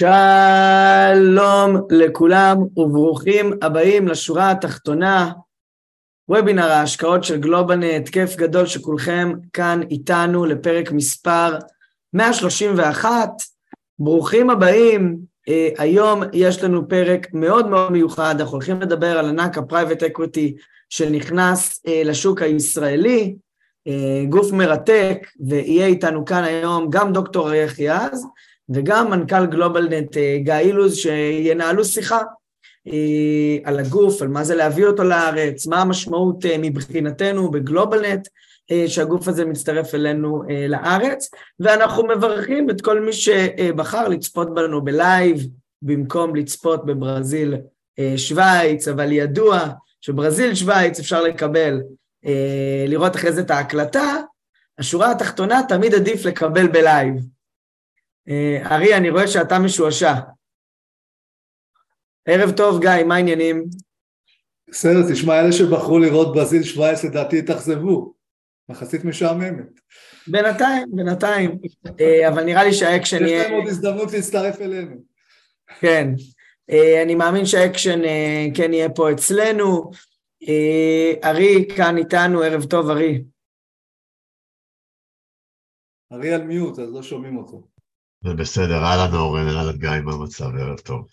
שלום לכולם וברוכים הבאים לשורה התחתונה, וובינר ההשקעות של גלובלנט, כיף גדול שכולכם כאן איתנו לפרק מספר 131. ברוכים הבאים, uh, היום יש לנו פרק מאוד מאוד מיוחד, אנחנו הולכים לדבר על ענק ה private equity שנכנס uh, לשוק הישראלי, uh, גוף מרתק, ויהיה איתנו כאן היום גם דוקטור יחייז, וגם מנכ"ל גלובלנט גיא אילוז, שינהלו שיחה על הגוף, על מה זה להביא אותו לארץ, מה המשמעות מבחינתנו בגלובלנט, שהגוף הזה מצטרף אלינו לארץ, ואנחנו מברכים את כל מי שבחר לצפות בנו בלייב, במקום לצפות בברזיל שווייץ, אבל ידוע שברזיל שווייץ אפשר לקבל, לראות אחרי זה את ההקלטה, השורה התחתונה תמיד עדיף לקבל בלייב. ארי, אני רואה שאתה משועשע. ערב טוב, גיא, מה העניינים? בסדר, תשמע, אלה שבחרו לראות ברזיל שווייץ לדעתי התאכזבו. יחסית משעממת. בינתיים, בינתיים. אבל נראה לי שהאקשן יהיה... יש להם עוד הזדמנות להצטרף אלינו. כן. אני מאמין שהאקשן כן יהיה פה אצלנו. ארי כאן איתנו, ערב טוב, ארי. ארי על מיוט, אז לא שומעים אותו. זה בסדר, אהלן אורן, אהלן גיא, מה המצב? ערב טוב.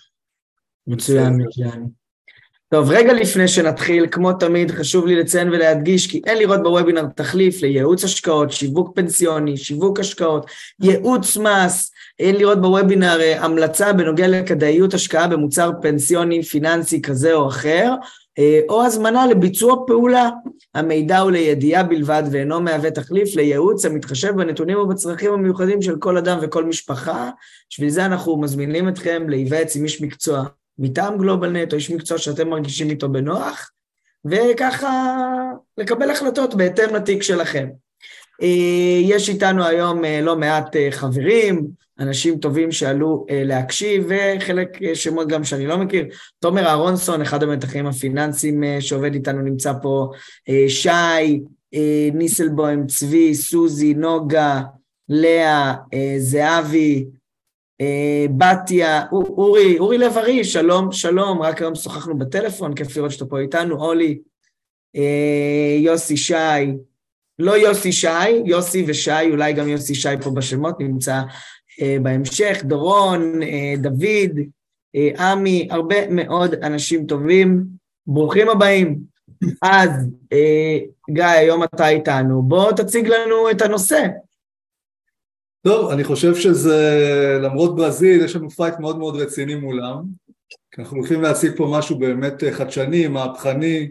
מצוין, מצוין. טוב, רגע לפני שנתחיל, כמו תמיד, חשוב לי לציין ולהדגיש כי אין לראות בוובינר תחליף לייעוץ השקעות, שיווק פנסיוני, שיווק השקעות, ייעוץ מס, אין לראות בוובינר המלצה בנוגע לכדאיות השקעה במוצר פנסיוני פיננסי כזה או אחר, או הזמנה לביצוע פעולה. המידע הוא לידיעה בלבד ואינו מהווה תחליף לייעוץ המתחשב בנתונים ובצרכים המיוחדים של כל אדם וכל משפחה. בשביל זה אנחנו מזמינים אתכם להיוועץ עם איש מקצוע מטעם גלובלנט או איש מקצוע שאתם מרגישים איתו בנוח, וככה לקבל החלטות בהתאם לתיק שלכם. יש איתנו היום לא מעט חברים, אנשים טובים שעלו להקשיב, וחלק שמות גם שאני לא מכיר. תומר אהרונסון, אחד המתחים הפיננסיים שעובד איתנו, נמצא פה, שי, ניסלבוים, צבי, סוזי, נוגה, לאה, זהבי, בתיה, אורי, אורי לב-ארי, שלום, שלום, רק היום שוחחנו בטלפון, כיף לראות שאתה פה איתנו, אולי, יוסי שי, לא יוסי שי, יוסי ושי, אולי גם יוסי שי פה בשמות, נמצא בהמשך, דורון, דוד, עמי, הרבה מאוד אנשים טובים, ברוכים הבאים. אז גיא, היום אתה איתנו, בוא תציג לנו את הנושא. טוב, אני חושב שזה, למרות ברזיל, יש לנו fight מאוד מאוד רציני מולם, אנחנו הולכים להציג פה משהו באמת חדשני, מהפכני,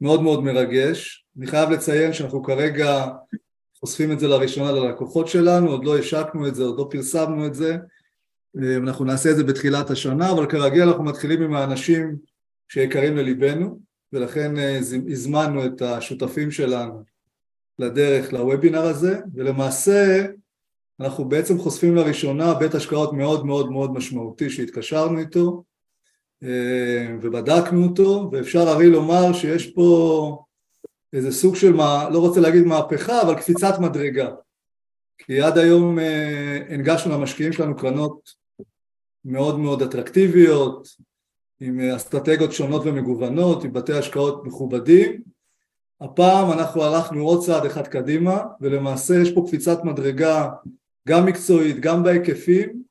מאוד מאוד מרגש. אני חייב לציין שאנחנו כרגע חושפים את זה לראשונה ללקוחות שלנו, עוד לא השקנו את זה, עוד לא פרסמנו את זה, אנחנו נעשה את זה בתחילת השנה, אבל כרגיל אנחנו מתחילים עם האנשים שיקרים לליבנו, ולכן הזמנו את השותפים שלנו לדרך לוובינר הזה, ולמעשה אנחנו בעצם חושפים לראשונה בית השקעות מאוד מאוד מאוד משמעותי שהתקשרנו איתו ובדקנו אותו, ואפשר הרי לומר שיש פה איזה סוג של, מה, לא רוצה להגיד מהפכה, אבל קפיצת מדרגה. כי עד היום הנגשנו למשקיעים שלנו קרנות מאוד מאוד אטרקטיביות, עם אסטרטגיות שונות ומגוונות, עם בתי השקעות מכובדים. הפעם אנחנו הלכנו עוד צעד אחד קדימה, ולמעשה יש פה קפיצת מדרגה גם מקצועית, גם בהיקפים,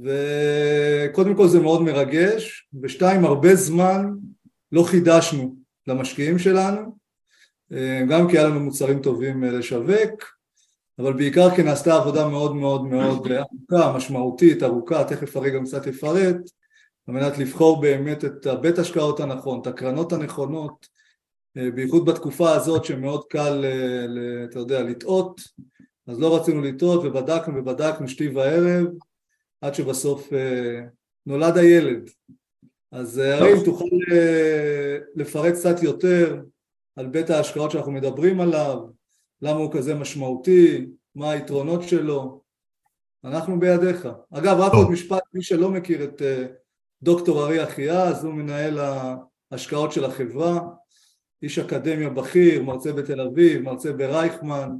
וקודם כל זה מאוד מרגש, ושתיים, הרבה זמן לא חידשנו למשקיעים שלנו, גם כי היה לנו מוצרים טובים לשווק, אבל בעיקר כי נעשתה עבודה מאוד מאוד מאוד עמוקה, משמעותית, ארוכה, תכף הרי גם קצת יפרט, על מנת לבחור באמת את הבית השקעות הנכון, את הקרנות הנכונות, בייחוד בתקופה הזאת שמאוד קל, אתה יודע, לטעות אז לא רצינו לטעות ובדקנו ובדקנו שתי וערב עד שבסוף נולד הילד. אז הרי תוכל לפרט קצת יותר על בית ההשקעות שאנחנו מדברים עליו, למה הוא כזה משמעותי, מה היתרונות שלו, אנחנו בידיך. אגב, רק עוד משפט, מי שלא מכיר את דוקטור ארי אחיעז, הוא מנהל ההשקעות של החברה, איש אקדמיה בכיר, מרצה בתל אביב, מרצה ברייכמן,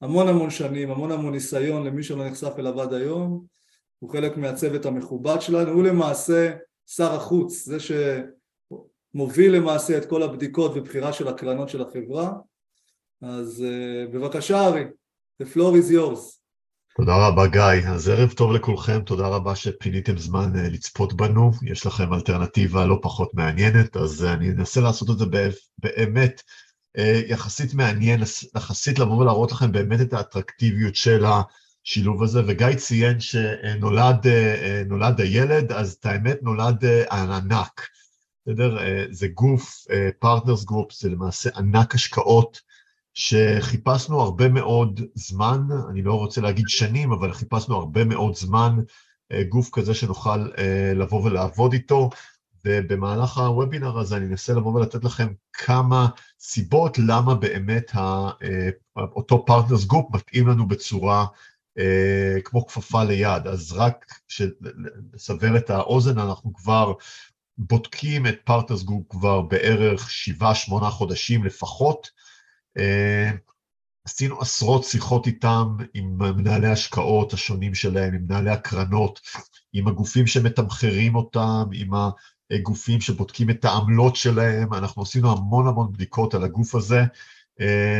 המון המון שנים, המון המון ניסיון למי שלא נחשף אליו עד היום, הוא חלק מהצוות המכובד שלנו, הוא למעשה שר החוץ, זה שמוביל למעשה את כל הבדיקות ובחירה של הקרנות של החברה, אז uh, בבקשה ארי, the floor is yours. תודה רבה גיא, אז ערב טוב לכולכם, תודה רבה שפיניתם זמן uh, לצפות בנו, יש לכם אלטרנטיבה לא פחות מעניינת, אז uh, אני אנסה לעשות את זה באמת יחסית מעניין, יחסית לבוא ולהראות לכם באמת את האטרקטיביות של השילוב הזה, וגיא ציין שנולד הילד, אז את האמת נולד הענק, בסדר? זה גוף, פרטנרס גרופ, זה למעשה ענק השקעות, שחיפשנו הרבה מאוד זמן, אני לא רוצה להגיד שנים, אבל חיפשנו הרבה מאוד זמן גוף כזה שנוכל לבוא ולעבוד איתו, ובמהלך הוובינר הזה אני אנסה לבוא ולתת לכם כמה סיבות למה באמת אותו פרטנרס גרופ מתאים לנו בצורה כמו כפפה ליד. אז רק לסבר את האוזן, אנחנו כבר בודקים את פרטנרס גרופ כבר בערך שבעה, שמונה חודשים לפחות. עשינו עשרות שיחות איתם, עם מנהלי השקעות השונים שלהם, עם מנהלי הקרנות, עם הגופים שמתמחרים אותם, עם הגופים שבודקים את העמלות שלהם, אנחנו עשינו המון המון בדיקות על הגוף הזה,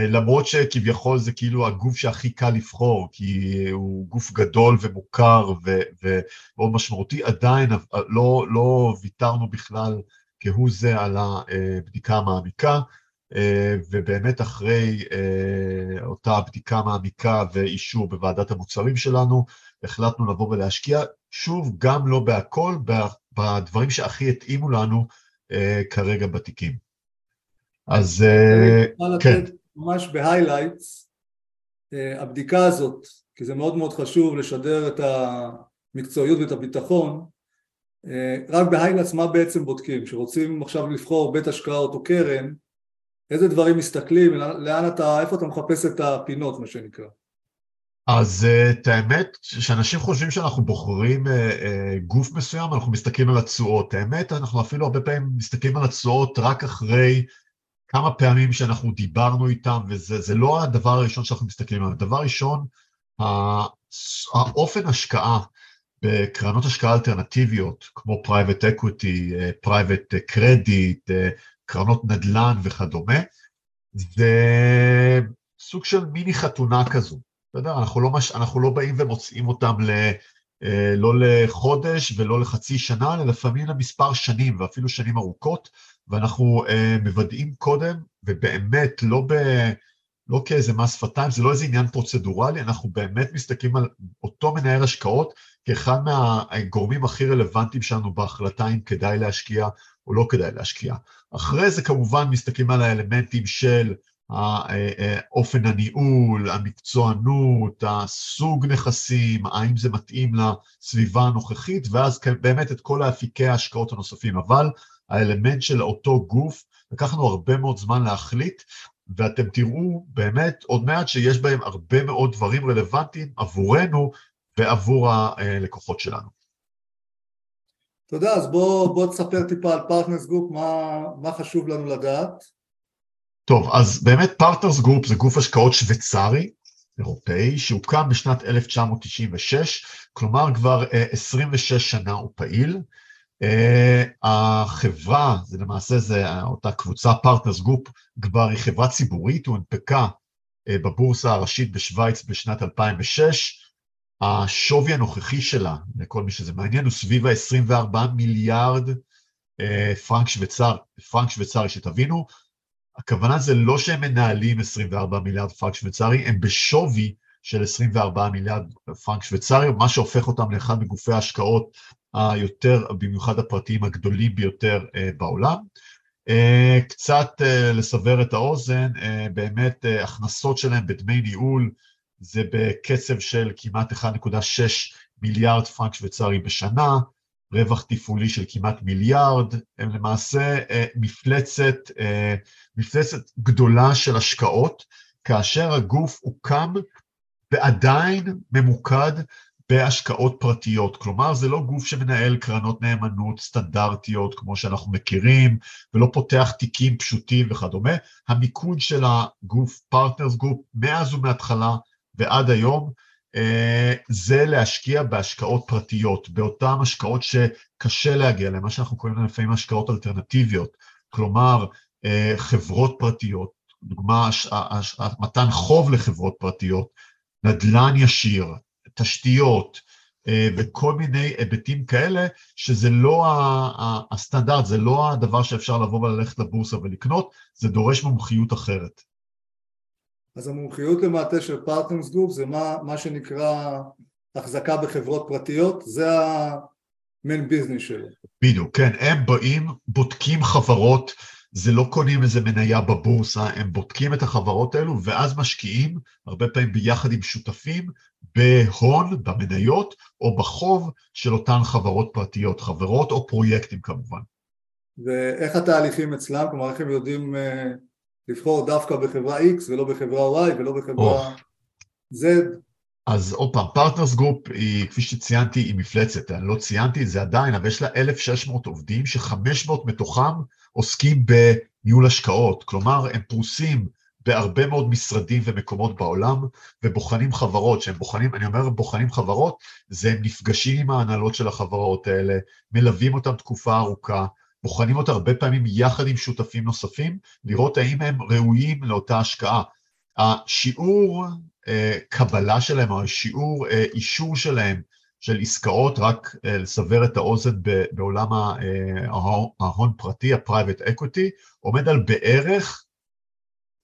למרות שכביכול זה כאילו הגוף שהכי קל לבחור, כי הוא גוף גדול ומוכר ומאוד משמעותי, עדיין לא, לא ויתרנו בכלל כהוא זה על הבדיקה המעמיקה. ובאמת אחרי אותה בדיקה מעמיקה ואישור בוועדת המוצרים שלנו, החלטנו לבוא ולהשקיע, שוב, גם לא בהכל, בדברים שהכי התאימו לנו כרגע בתיקים. אז כן. ממש ב highlights, הבדיקה הזאת, כי זה מאוד מאוד חשוב לשדר את המקצועיות ואת הביטחון, רק ב highlights מה בעצם בודקים? כשרוצים עכשיו לבחור בית השקעות או קרן, איזה דברים מסתכלים, לאן אתה, איפה אתה מחפש את הפינות, מה שנקרא? אז את האמת, כשאנשים חושבים שאנחנו בוחרים גוף מסוים, אנחנו מסתכלים על התשואות. האמת, אנחנו אפילו הרבה פעמים מסתכלים על התשואות רק אחרי כמה פעמים שאנחנו דיברנו איתם, וזה לא הדבר הראשון שאנחנו מסתכלים עליו. דבר ראשון, האופן השקעה בקרנות השקעה אלטרנטיביות, כמו private equity, private credit, קרנות נדל"ן וכדומה, זה סוג של מיני חתונה כזו, בסדר? אנחנו לא, מש... אנחנו לא באים ומוצאים אותם ל... לא לחודש ולא לחצי שנה, אלא לפעמים למספר שנים ואפילו שנים ארוכות, ואנחנו מוודאים קודם, ובאמת לא, ב... לא כאיזה מס שפתיים, זה לא איזה עניין פרוצדורלי, אנחנו באמת מסתכלים על אותו מנהל השקעות כאחד מהגורמים הכי רלוונטיים שלנו בהחלטה אם כדאי להשקיע או לא כדאי להשקיע. אחרי זה כמובן מסתכלים על האלמנטים של אופן הניהול, המקצוענות, הסוג נכסים, האם זה מתאים לסביבה הנוכחית, ואז באמת את כל האפיקי ההשקעות הנוספים. אבל האלמנט של אותו גוף, לקחנו הרבה מאוד זמן להחליט, ואתם תראו באמת עוד מעט שיש בהם הרבה מאוד דברים רלוונטיים עבורנו ועבור הלקוחות שלנו. תודה, אז בוא, בוא תספר טיפה על פרטנרס גרופ, מה, מה חשוב לנו לדעת. טוב, אז באמת פרטנרס גרופ זה גוף השקעות שוויצרי, אירופאי, שהוקם בשנת 1996, כלומר כבר 26 שנה הוא פעיל. החברה, זה למעשה זה אותה קבוצה פרטנרס גרופ, כבר היא חברה ציבורית, הוא הנפקה בבורסה הראשית בשוויץ בשנת 2006, השווי הנוכחי שלה, לכל מי שזה מעניין, הוא סביב ה-24 מיליארד אה, פרנק שוויצר, פרנק שוויצרי, שתבינו, הכוונה זה לא שהם מנהלים 24 מיליארד פרנק שוויצרי, הם בשווי של 24 מיליארד פרנק שוויצרי, מה שהופך אותם לאחד מגופי ההשקעות היותר, במיוחד הפרטיים הגדולים ביותר אה, בעולם. אה, קצת לסבר את האוזן, באמת הכנסות שלהם בדמי ניהול, זה בקצב של כמעט 1.6 מיליארד פרנק שוויצרי בשנה, רווח תפעולי של כמעט מיליארד, הם למעשה אה, מפלצת, אה, מפלצת גדולה של השקעות, כאשר הגוף הוקם ועדיין ממוקד בהשקעות פרטיות. כלומר, זה לא גוף שמנהל קרנות נאמנות סטנדרטיות כמו שאנחנו מכירים, ולא פותח תיקים פשוטים וכדומה. המיקוד של הגוף, פרטנרס גרופ, מאז ומההתחלה ועד היום, זה להשקיע בהשקעות פרטיות, באותן השקעות שקשה להגיע להן, מה שאנחנו קוראים להן לפעמים השקעות אלטרנטיביות, כלומר אה, חברות פרטיות, דוגמה מתן חוב לחברות פרטיות, נדל"ן ישיר, תשתיות אה, וכל מיני היבטים כאלה, שזה לא הסטנדרט, זה לא הדבר שאפשר לבוא וללכת לבורסה ולקנות, זה דורש מומחיות אחרת. אז המומחיות למעשה של פרטנרס גרופ זה מה, מה שנקרא החזקה בחברות פרטיות, זה ה main business שלו. בדיוק, כן, הם באים, בודקים חברות, זה לא קונים איזה מניה בבורסה, הם בודקים את החברות האלו ואז משקיעים, הרבה פעמים ביחד עם שותפים, בהון, במניות, או בחוב של אותן חברות פרטיות, חברות או פרויקטים כמובן. ואיך התהליכים אצלם? כלומר, איך הם יודעים uh, לבחור דווקא בחברה X ולא בחברה Y ולא בחברה אה, Z? אז עוד פעם, Partners Group היא, כפי שציינתי, היא מפלצת, אני לא ציינתי את זה עדיין, אבל יש לה 1,600 עובדים ש-500 מתוכם עוסקים בניהול השקעות, כלומר הם פרוסים בהרבה מאוד משרדים ומקומות בעולם, ובוחנים חברות, שהם בוחנים, אני אומר בוחנים חברות, זה הם נפגשים עם ההנהלות של החברות האלה, מלווים אותם תקופה ארוכה, בוחנים אותה הרבה פעמים יחד עם שותפים נוספים, לראות האם הם ראויים לאותה השקעה. השיעור אה, קבלה שלהם, או השיעור אה, אישור שלהם של עסקאות, רק אה, לסבר את האוזן בעולם ההון פרטי, ה-private equity, עומד על בערך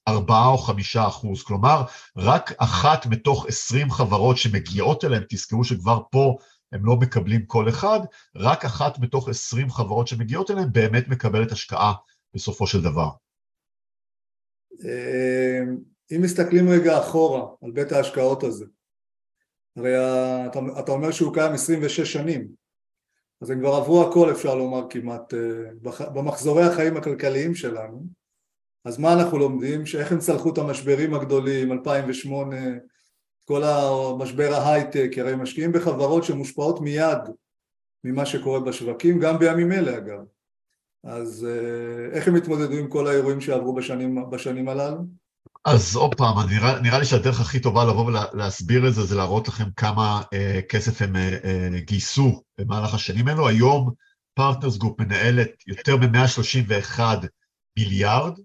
ארבעה או חמישה אחוז, כלומר רק אחת מתוך עשרים חברות שמגיעות אליהן, תזכרו שכבר פה הם לא מקבלים כל אחד, רק אחת מתוך עשרים חברות שמגיעות אליהן באמת מקבלת השקעה בסופו של דבר. אם מסתכלים רגע אחורה על בית ההשקעות הזה, הרי אתה, אתה אומר שהוא קיים 26 שנים, אז הם כבר עברו הכל אפשר לומר כמעט אה, במחזורי החיים הכלכליים שלנו, אז מה אנחנו לומדים? שאיך הם צלחו את המשברים הגדולים, 2008, כל המשבר ההייטק, הרי משקיעים בחברות שמושפעות מיד ממה שקורה בשווקים, גם בימים אלה אגב. אז אה, איך הם התמודדו עם כל האירועים שעברו בשנים, בשנים הללו? אז עוד פעם, נראה, נראה לי שהדרך הכי טובה לבוא ולהסביר את זה, זה להראות לכם כמה אה, כסף הם אה, אה, גייסו במהלך השנים האלו. היום Partners Group מנהלת יותר מ-131 מיליארד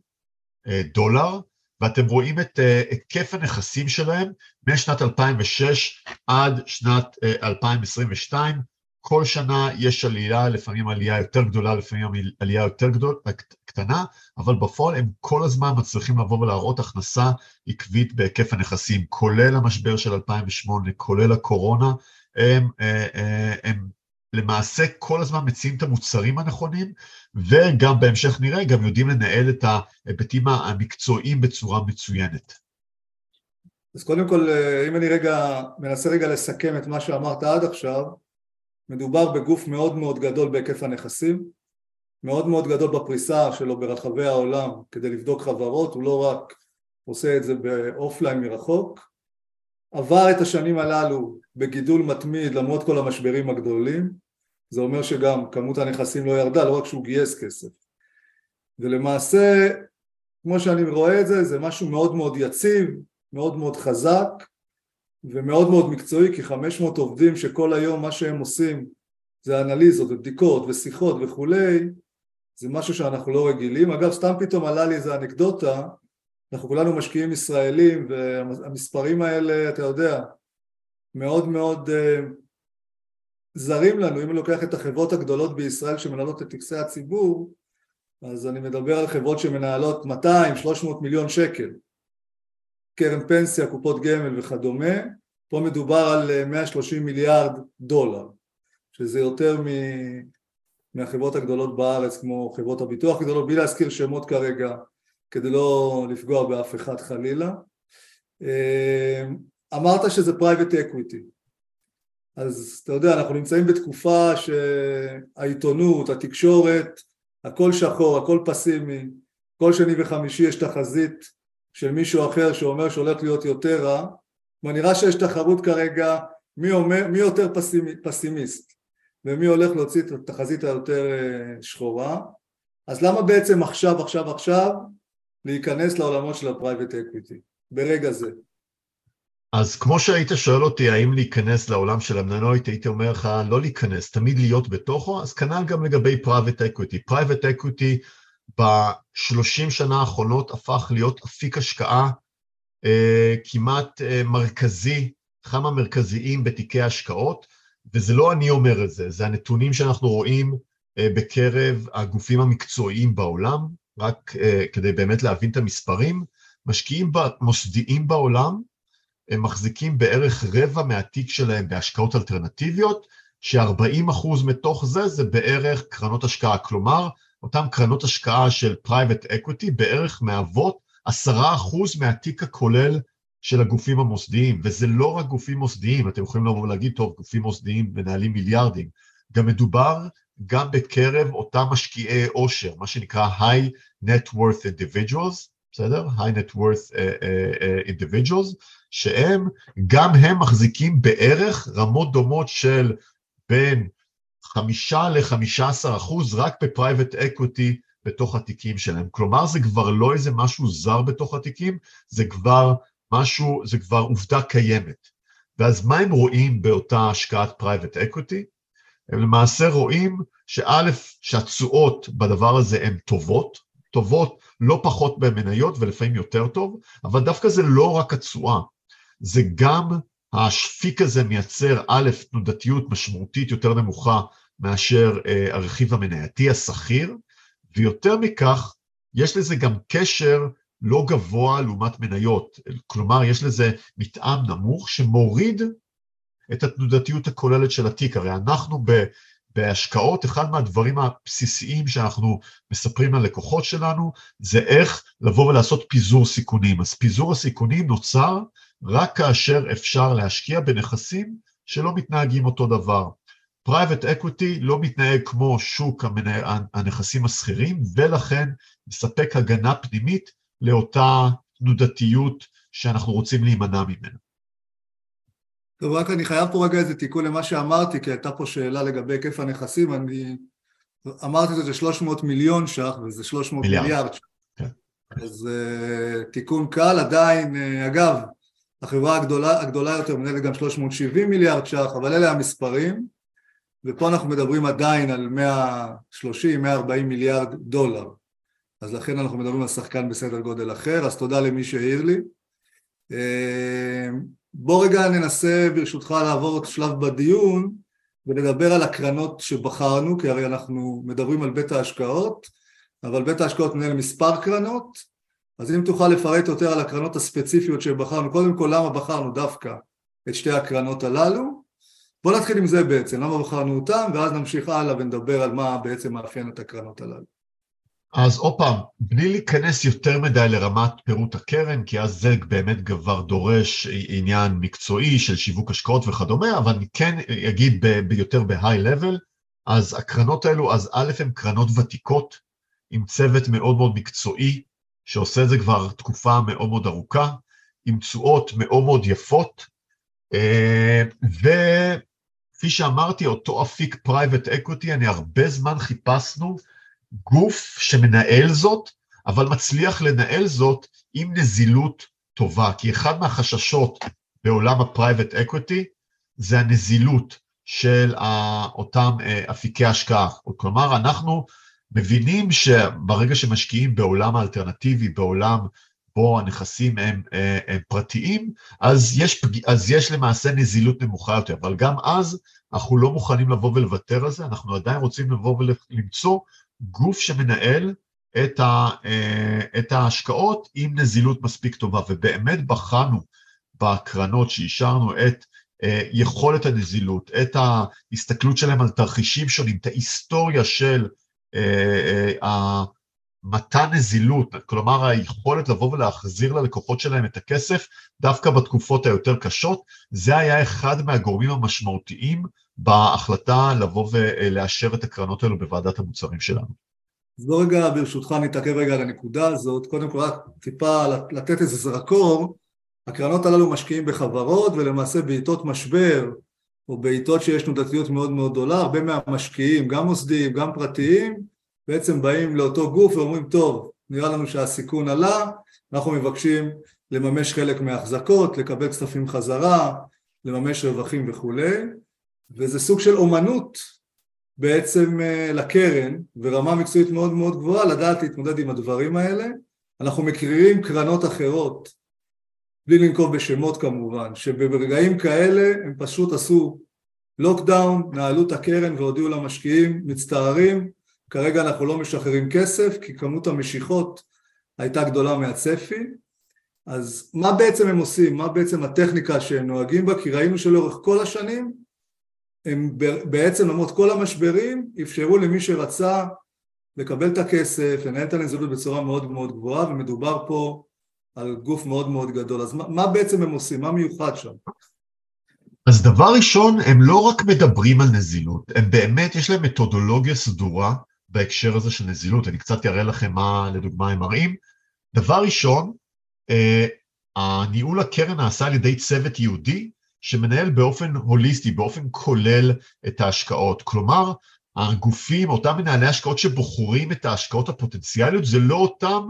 אה, דולר, ואתם רואים את אה, היקף הנכסים שלהם משנת 2006 עד שנת 2022. אה, כל שנה יש עלייה, לפעמים עלייה יותר גדולה, לפעמים עלייה יותר גדול, קטנה, אבל בפועל הם כל הזמן מצליחים לבוא ולהראות הכנסה עקבית בהיקף הנכסים, כולל המשבר של 2008, כולל הקורונה, הם, הם, הם למעשה כל הזמן מציעים את המוצרים הנכונים, וגם בהמשך נראה, גם יודעים לנהל את ההיבטים המקצועיים בצורה מצוינת. אז קודם כל, אם אני רגע, מנסה רגע לסכם את מה שאמרת עד עכשיו, מדובר בגוף מאוד מאוד גדול בהיקף הנכסים, מאוד מאוד גדול בפריסה שלו ברחבי העולם כדי לבדוק חברות, הוא לא רק עושה את זה באופליין מרחוק, עבר את השנים הללו בגידול מתמיד למרות כל המשברים הגדולים, זה אומר שגם כמות הנכסים לא ירדה, לא רק שהוא גייס כסף. ולמעשה, כמו שאני רואה את זה, זה משהו מאוד מאוד יציב, מאוד מאוד חזק ומאוד מאוד מקצועי, כי 500 עובדים שכל היום מה שהם עושים זה אנליזות ובדיקות ושיחות וכולי, זה משהו שאנחנו לא רגילים. אגב, סתם פתאום עלה לי איזה אנקדוטה, אנחנו כולנו משקיעים ישראלים והמספרים האלה, אתה יודע, מאוד מאוד uh, זרים לנו, אם אני לוקח את החברות הגדולות בישראל שמנהלות את טקסי הציבור, אז אני מדבר על חברות שמנהלות 200-300 מיליון שקל, קרן פנסיה, קופות גמל וכדומה, פה מדובר על 130 מיליארד דולר, שזה יותר מ... מהחברות הגדולות בארץ כמו חברות הביטוח הגדולות, בלי להזכיר שמות כרגע כדי לא לפגוע באף אחד חלילה. אמרת שזה private equity. אז אתה יודע, אנחנו נמצאים בתקופה שהעיתונות, התקשורת, הכל שחור, הכל פסימי, כל שני וחמישי יש תחזית של מישהו אחר שאומר שהולך להיות יותר רע, ונראה שיש תחרות כרגע מי, אומר, מי יותר פסימי, פסימיסט ומי הולך להוציא את התחזית היותר אה, שחורה, אז למה בעצם עכשיו, עכשיו, עכשיו להיכנס לעולמות של ה-Private Equity, ברגע זה? אז כמו שהיית שואל אותי האם להיכנס לעולם של המניות, הייתי אומר לך לא להיכנס, תמיד להיות בתוכו, אז כנ"ל גם לגבי private equity. private equity בשלושים שנה האחרונות הפך להיות אפיק השקעה אה, כמעט אה, מרכזי, אחד מהמרכזיים בתיקי השקעות, וזה לא אני אומר את זה, זה הנתונים שאנחנו רואים אה, בקרב הגופים המקצועיים בעולם, רק אה, כדי באמת להבין את המספרים, משקיעים מוסדיים בעולם, הם מחזיקים בערך רבע מהתיק שלהם בהשקעות אלטרנטיביות, ש-40% מתוך זה זה בערך קרנות השקעה. כלומר, אותן קרנות השקעה של private equity בערך מהוות 10% מהתיק הכולל של הגופים המוסדיים, וזה לא רק גופים מוסדיים, אתם יכולים לבוא ולהגיד, טוב, גופים מוסדיים מנהלים מיליארדים, גם מדובר גם בקרב אותם משקיעי עושר, מה שנקרא high net worth individuals, בסדר? high net worth אה, אה, individuals, שהם, גם הם מחזיקים בערך רמות דומות של בין חמישה לחמישה עשר אחוז רק ב private equity בתוך התיקים שלהם. כלומר, זה כבר לא איזה משהו זר בתוך התיקים, זה כבר משהו, זה כבר עובדה קיימת. ואז מה הם רואים באותה השקעת private equity? הם למעשה רואים שאה, שהתשואות בדבר הזה הן טובות, טובות לא פחות ממניות ולפעמים יותר טוב, אבל דווקא זה לא רק התשואה, זה גם האפיק הזה מייצר אה, תנודתיות משמעותית יותר נמוכה מאשר אה, הרכיב המנייתי הסחיר, ויותר מכך, יש לזה גם קשר לא גבוה לעומת מניות, כלומר יש לזה מתאם נמוך שמוריד את התנודתיות הכוללת של התיק, הרי אנחנו ב, בהשקעות, אחד מהדברים הבסיסיים שאנחנו מספרים ללקוחות שלנו זה איך לבוא ולעשות פיזור סיכונים, אז פיזור הסיכונים נוצר רק כאשר אפשר להשקיע בנכסים שלא מתנהגים אותו דבר. private equity לא מתנהג כמו שוק הנכסים השכירים ולכן מספק הגנה פנימית לאותה תנודתיות שאנחנו רוצים להימנע ממנה. טוב, רק אני חייב פה רגע איזה תיקון למה שאמרתי, כי הייתה פה שאלה לגבי היקף הנכסים, אני אמרתי שזה 300 מיליון ש"ח וזה 300 מיליארד, מיליארד ש"ח. כן. אז uh, תיקון קל, עדיין, uh, אגב, החברה הגדולה, הגדולה יותר מנהלת גם 370 מיליארד ש"ח, אבל אלה המספרים, ופה אנחנו מדברים עדיין על 130-140 מיליארד דולר. אז לכן אנחנו מדברים על שחקן בסדר גודל אחר, אז תודה למי שהעיר לי. אה, בוא רגע ננסה ברשותך לעבור עוד שלב בדיון ולדבר על הקרנות שבחרנו, כי הרי אנחנו מדברים על בית ההשקעות, אבל בית ההשקעות מנהל מספר קרנות, אז אם תוכל לפרט יותר על הקרנות הספציפיות שבחרנו, קודם כל למה בחרנו דווקא את שתי הקרנות הללו, בוא נתחיל עם זה בעצם, למה בחרנו אותם, ואז נמשיך הלאה ונדבר על מה בעצם מאפיין את הקרנות הללו. אז עוד פעם, בלי להיכנס יותר מדי לרמת פירוט הקרן, כי אז זה באמת כבר דורש עניין מקצועי של שיווק השקעות וכדומה, אבל אני כן אגיד ביותר ב-high level, אז הקרנות האלו, אז א' הן קרנות ותיקות, עם צוות מאוד מאוד מקצועי, שעושה את זה כבר תקופה מאוד מאוד ארוכה, עם תשואות מאוד מאוד יפות, אה, וכפי שאמרתי, אותו אפיק private equity, אני הרבה זמן חיפשנו גוף שמנהל זאת, אבל מצליח לנהל זאת עם נזילות טובה, כי אחד מהחששות בעולם ה private equity זה הנזילות של אותם אה, אפיקי השקעה. כלומר, אנחנו מבינים שברגע שמשקיעים בעולם האלטרנטיבי, בעולם בו הנכסים הם, אה, הם פרטיים, אז יש, אז יש למעשה נזילות נמוכה יותר, אבל גם אז אנחנו לא מוכנים לבוא ולוותר על זה, אנחנו עדיין רוצים לבוא ולמצוא גוף שמנהל את, ה, אה, את ההשקעות עם נזילות מספיק טובה, ובאמת בחנו בקרנות שאישרנו את אה, יכולת הנזילות, את ההסתכלות שלהם על תרחישים שונים, את ההיסטוריה של מתן נזילות, כלומר היכולת לבוא ולהחזיר ללקוחות שלהם את הכסף דווקא בתקופות היותר קשות, זה היה אחד מהגורמים המשמעותיים בהחלטה לבוא ולאשר את הקרנות האלו בוועדת המוצרים שלנו. אז בוא רגע, ברשותך, נתעכב רגע על הנקודה הזאת. קודם כל, רק טיפה לתת איזה זרקור. הקרנות הללו משקיעים בחברות, ולמעשה בעיתות משבר, או בעיתות שיש תנודתיות מאוד מאוד גדולה, הרבה מהמשקיעים, גם מוסדיים, גם פרטיים, בעצם באים לאותו גוף ואומרים, טוב, נראה לנו שהסיכון עלה, אנחנו מבקשים לממש חלק מההחזקות, לקבל כספים חזרה, לממש רווחים וכולי, וזה סוג של אומנות בעצם אה, לקרן, ורמה מקצועית מאוד מאוד גבוהה, לדעת להתמודד עם הדברים האלה. אנחנו מכירים קרנות אחרות, בלי לנקוב בשמות כמובן, שברגעים כאלה הם פשוט עשו לוקדאון, נעלו את הקרן והודיעו למשקיעים, מצטערים, כרגע אנחנו לא משחררים כסף כי כמות המשיכות הייתה גדולה מהצפי. אז מה בעצם הם עושים? מה בעצם הטכניקה שהם נוהגים בה? כי ראינו שלאורך כל השנים הם בעצם למרות כל המשברים אפשרו למי שרצה לקבל את הכסף, לנהל את הנזילות בצורה מאוד מאוד גבוהה ומדובר פה על גוף מאוד מאוד גדול. אז מה, מה בעצם הם עושים? מה מיוחד שם? אז דבר ראשון, הם לא רק מדברים על נזילות, הם באמת, יש להם מתודולוגיה סדורה בהקשר הזה של נזילות, אני קצת אראה לכם מה לדוגמה הם מראים. דבר ראשון, אה, הניהול הקרן נעשה על ידי צוות יהודי שמנהל באופן הוליסטי, באופן כולל את ההשקעות. כלומר, הגופים, אותם מנהלי השקעות שבוחרים את ההשקעות הפוטנציאליות, זה לא אותם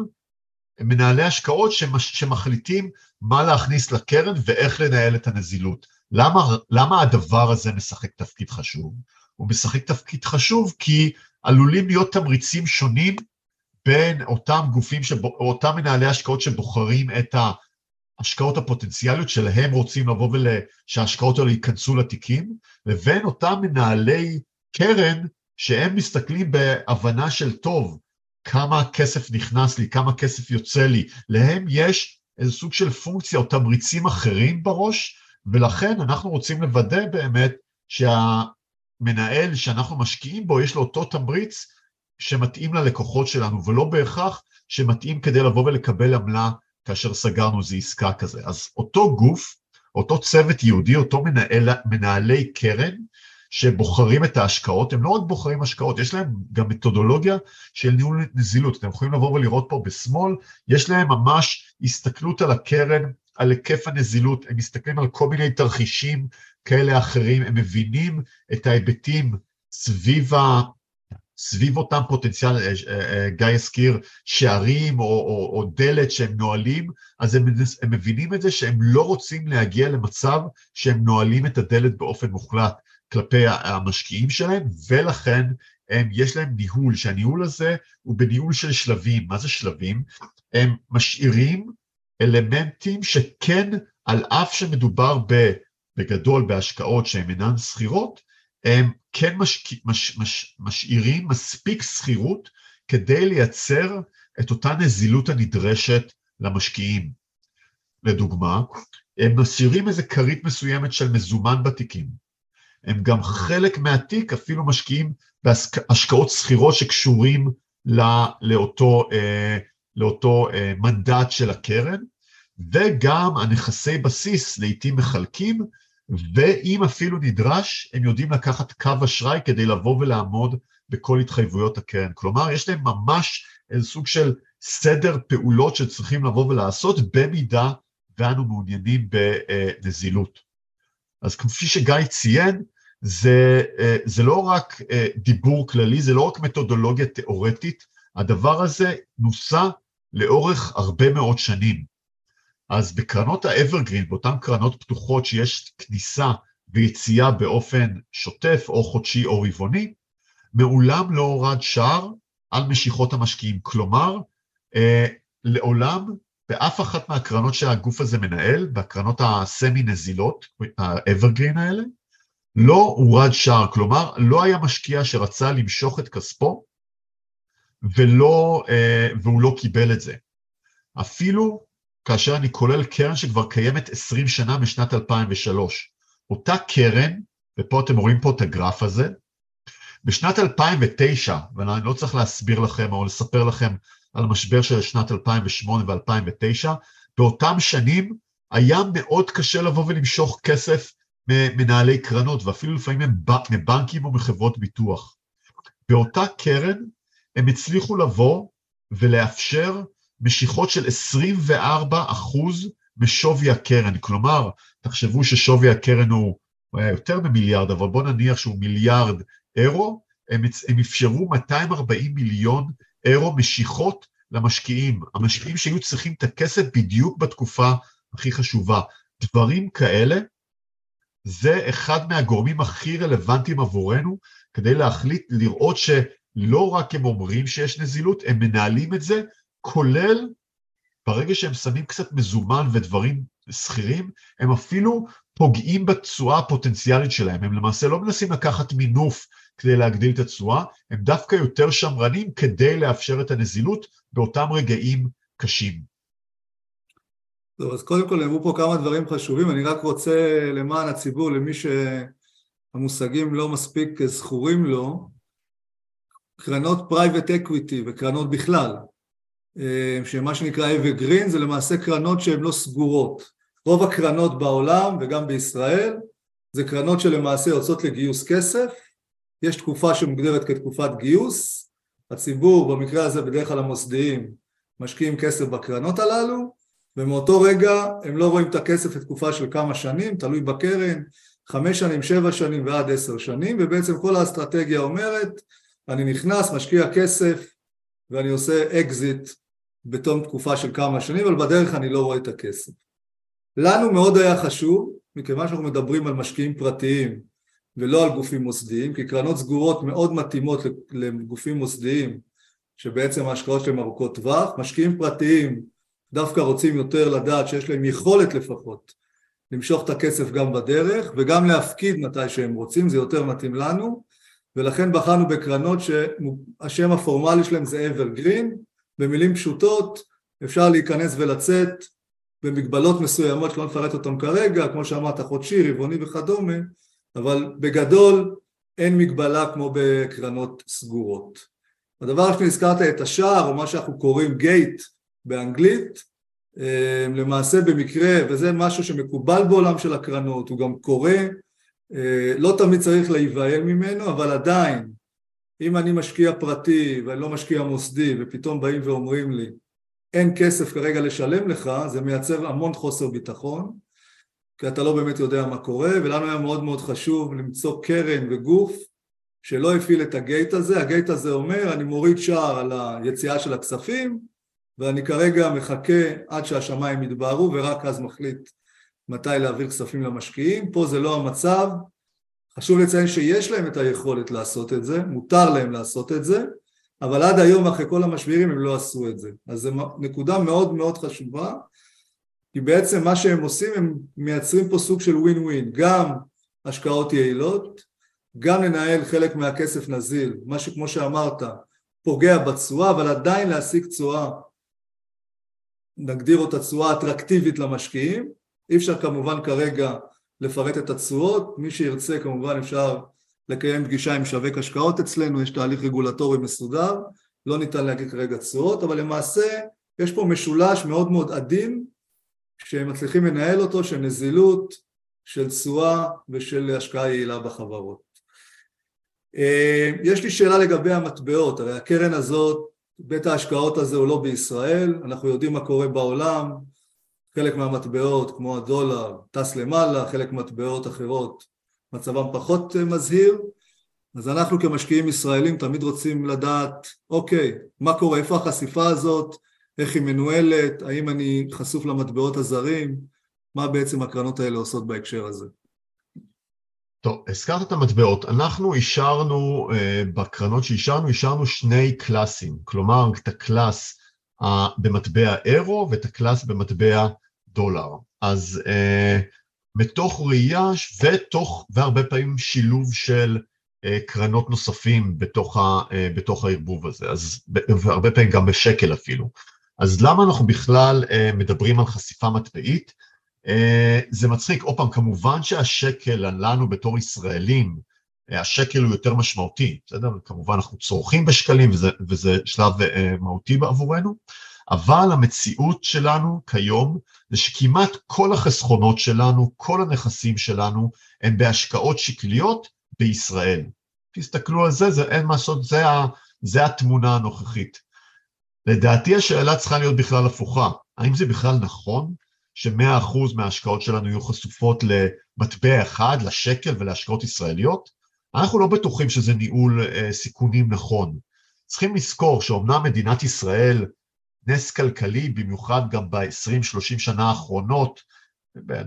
מנהלי השקעות שמחליטים מה להכניס לקרן ואיך לנהל את הנזילות. למה, למה הדבר הזה משחק תפקיד חשוב? הוא משחק תפקיד חשוב כי עלולים להיות תמריצים שונים בין אותם גופים, שבו, אותם מנהלי השקעות שבוחרים את ההשקעות הפוטנציאליות שלהם רוצים לבוא ול... שההשקעות האלה ייכנסו לתיקים, לבין אותם מנהלי קרן שהם מסתכלים בהבנה של טוב, כמה כסף נכנס לי, כמה כסף יוצא לי, להם יש איזה סוג של פונקציה או תמריצים אחרים בראש, ולכן אנחנו רוצים לוודא באמת שהמנהל שאנחנו משקיעים בו, יש לו אותו תמריץ שמתאים ללקוחות שלנו, ולא בהכרח שמתאים כדי לבוא ולקבל עמלה כאשר סגרנו איזו עסקה כזה. אז אותו גוף, אותו צוות יהודי, אותו מנהל, מנהלי קרן, שבוחרים את ההשקעות, הם לא רק בוחרים השקעות, יש להם גם מתודולוגיה של ניהול נזילות. אתם יכולים לבוא ולראות פה בשמאל, יש להם ממש הסתכלות על הקרן, על היקף הנזילות, הם מסתכלים על כל מיני תרחישים כאלה אחרים, הם מבינים את ההיבטים סביב ה... סביב אותם פוטנציאל, אה, אה, אה, גיא הזכיר שערים או, או, או דלת שהם נועלים, אז הם, הם מבינים את זה שהם לא רוצים להגיע למצב שהם נועלים את הדלת באופן מוחלט כלפי המשקיעים שלהם, ולכן הם, יש להם ניהול, שהניהול הזה הוא בניהול של שלבים. מה זה שלבים? הם משאירים אלמנטים שכן, על אף שמדובר בגדול בהשקעות שהן אינן שכירות, הם כן משק... מש... מש... משאירים מספיק שכירות כדי לייצר את אותה נזילות הנדרשת למשקיעים. לדוגמה, הם משאירים איזה כרית מסוימת של מזומן בתיקים. הם גם חלק מהתיק אפילו משקיעים בהשקעות שכירות שקשורים לא, לאותו, אה, לאותו אה, מנדט של הקרן, וגם הנכסי בסיס לעיתים מחלקים ואם אפילו נדרש, הם יודעים לקחת קו אשראי כדי לבוא ולעמוד בכל התחייבויות הקרן. כלומר, יש להם ממש איזה סוג של סדר פעולות שצריכים לבוא ולעשות במידה ואנו מעוניינים בנזילות. אז כפי שגיא ציין, זה, זה לא רק דיבור כללי, זה לא רק מתודולוגיה תיאורטית, הדבר הזה נוסה לאורך הרבה מאוד שנים. אז בקרנות האברגרין, באותן קרנות פתוחות שיש כניסה ויציאה באופן שוטף או חודשי או רבעוני, מעולם לא הורד שער על משיכות המשקיעים. כלומר, אה, לעולם באף אחת מהקרנות שהגוף הזה מנהל, בקרנות הסמי נזילות, האברגרין האלה, לא הורד שער, כלומר לא היה משקיע שרצה למשוך את כספו ולא, אה, והוא לא קיבל את זה. אפילו כאשר אני כולל קרן שכבר קיימת 20 שנה משנת 2003. אותה קרן, ופה אתם רואים פה את הגרף הזה, בשנת 2009, ואני לא צריך להסביר לכם או לספר לכם על המשבר של שנת 2008 ו-2009, באותם שנים היה מאוד קשה לבוא ולמשוך כסף ממנהלי קרנות, ואפילו לפעמים מבנקים או מחברות ביטוח. באותה קרן הם הצליחו לבוא ולאפשר משיכות של 24 אחוז משווי הקרן. כלומר, תחשבו ששווי הקרן הוא, הוא היה יותר ממיליארד, אבל בואו נניח שהוא מיליארד אירו, הם, הם אפשרו 240 מיליון אירו משיכות למשקיעים. המשקיעים שהיו צריכים את הכסף בדיוק בתקופה הכי חשובה. דברים כאלה, זה אחד מהגורמים הכי רלוונטיים עבורנו, כדי להחליט, לראות שלא רק הם אומרים שיש נזילות, הם מנהלים את זה, כולל ברגע שהם שמים קצת מזומן ודברים שכירים, הם אפילו פוגעים בתשואה הפוטנציאלית שלהם. הם למעשה לא מנסים לקחת מינוף כדי להגדיל את התשואה, הם דווקא יותר שמרנים כדי לאפשר את הנזילות באותם רגעים קשים. טוב, אז קודם כל נאמרו פה כמה דברים חשובים, אני רק רוצה למען הציבור, למי שהמושגים לא מספיק זכורים לו, קרנות private equity וקרנות בכלל, שמה שנקרא evergreen זה למעשה קרנות שהן לא סגורות. רוב הקרנות בעולם וגם בישראל זה קרנות שלמעשה יוצאות לגיוס כסף, יש תקופה שמוגדרת כתקופת גיוס, הציבור במקרה הזה בדרך כלל המוסדיים משקיעים כסף בקרנות הללו ומאותו רגע הם לא רואים את הכסף לתקופה של כמה שנים, תלוי בקרן, חמש שנים, שבע שנים ועד עשר שנים ובעצם כל האסטרטגיה אומרת אני נכנס, משקיע כסף ואני עושה אקזיט בתום תקופה של כמה שנים, אבל בדרך אני לא רואה את הכסף. לנו מאוד היה חשוב, מכיוון שאנחנו מדברים על משקיעים פרטיים ולא על גופים מוסדיים, כי קרנות סגורות מאוד מתאימות לגופים מוסדיים שבעצם ההשקעות שלהם ארוכות טווח, משקיעים פרטיים דווקא רוצים יותר לדעת שיש להם יכולת לפחות למשוך את הכסף גם בדרך וגם להפקיד מתי שהם רוצים, זה יותר מתאים לנו ולכן בחרנו בקרנות שהשם הפורמלי שלהם זה evergreen, במילים פשוטות אפשר להיכנס ולצאת במגבלות מסוימות שלא נפרט אותן כרגע, כמו שאמרת חודשי, רבעוני וכדומה, אבל בגדול אין מגבלה כמו בקרנות סגורות. הדבר השני, הזכרת את השער, או מה שאנחנו קוראים גייט באנגלית, אה, למעשה במקרה, וזה משהו שמקובל בעולם של הקרנות, הוא גם קורה אה, לא תמיד צריך להיבהל ממנו, אבל עדיין, אם אני משקיע פרטי ואני לא משקיע מוסדי ופתאום באים ואומרים לי אין כסף כרגע לשלם לך, זה מייצר המון חוסר ביטחון, כי אתה לא באמת יודע מה קורה, ולנו היה מאוד מאוד חשוב למצוא קרן וגוף שלא הפעיל את הגייט הזה, הגייט הזה אומר אני מוריד שער על היציאה של הכספים ואני כרגע מחכה עד שהשמיים יתבהרו ורק אז מחליט מתי להעביר כספים למשקיעים, פה זה לא המצב, חשוב לציין שיש להם את היכולת לעשות את זה, מותר להם לעשות את זה, אבל עד היום אחרי כל המשברים הם לא עשו את זה, אז זו נקודה מאוד מאוד חשובה, כי בעצם מה שהם עושים הם מייצרים פה סוג של ווין ווין, גם השקעות יעילות, גם לנהל חלק מהכסף נזיל, מה שכמו שאמרת פוגע בתשואה אבל עדיין להשיג תשואה, נגדיר אותה תשואה אטרקטיבית למשקיעים. אי אפשר כמובן כרגע לפרט את התשואות, מי שירצה כמובן אפשר לקיים פגישה עם שווק השקעות אצלנו, יש תהליך רגולטורי מסודר, לא ניתן להגיד כרגע תשואות, אבל למעשה יש פה משולש מאוד מאוד עדין שהם מצליחים לנהל אותו, של נזילות, של תשואה ושל השקעה יעילה בחברות. אה, יש לי שאלה לגבי המטבעות, הרי הקרן הזאת, בית ההשקעות הזה הוא לא בישראל, אנחנו יודעים מה קורה בעולם, חלק מהמטבעות כמו הדולר טס למעלה, חלק מטבעות אחרות מצבם פחות אה, מזהיר. אז אנחנו כמשקיעים ישראלים תמיד רוצים לדעת אוקיי, מה קורה, איפה החשיפה הזאת, איך היא מנוהלת, האם אני חשוף למטבעות הזרים, מה בעצם הקרנות האלה עושות בהקשר הזה. טוב, הזכרת את המטבעות. אנחנו אישרנו, אה, בקרנות שאישרנו, אישרנו שני קלאסים, כלומר את ה class במטבע אירו ואת ה class במטבע דולר. אז אה, מתוך ראייה ותוך, והרבה פעמים שילוב של אה, קרנות נוספים בתוך, ה, אה, בתוך הערבוב הזה, אז והרבה פעמים גם בשקל אפילו. אז למה אנחנו בכלל אה, מדברים על חשיפה מטבעית? אה, זה מצחיק, עוד פעם, כמובן שהשקל לנו בתור ישראלים השקל הוא יותר משמעותי, בסדר? כמובן אנחנו צורכים בשקלים וזה, וזה שלב מהותי בעבורנו, אבל המציאות שלנו כיום זה שכמעט כל החסכונות שלנו, כל הנכסים שלנו, הם בהשקעות שקליות בישראל. תסתכלו על זה, זה אין מה לעשות, זה, זה התמונה הנוכחית. לדעתי השאלה צריכה להיות בכלל הפוכה, האם זה בכלל נכון ש-100% מההשקעות שלנו יהיו חשופות למטבע אחד, לשקל ולהשקעות ישראליות? אנחנו לא בטוחים שזה ניהול אה, סיכונים נכון. צריכים לזכור שאומנם מדינת ישראל נס כלכלי, במיוחד גם ב-20-30 שנה האחרונות,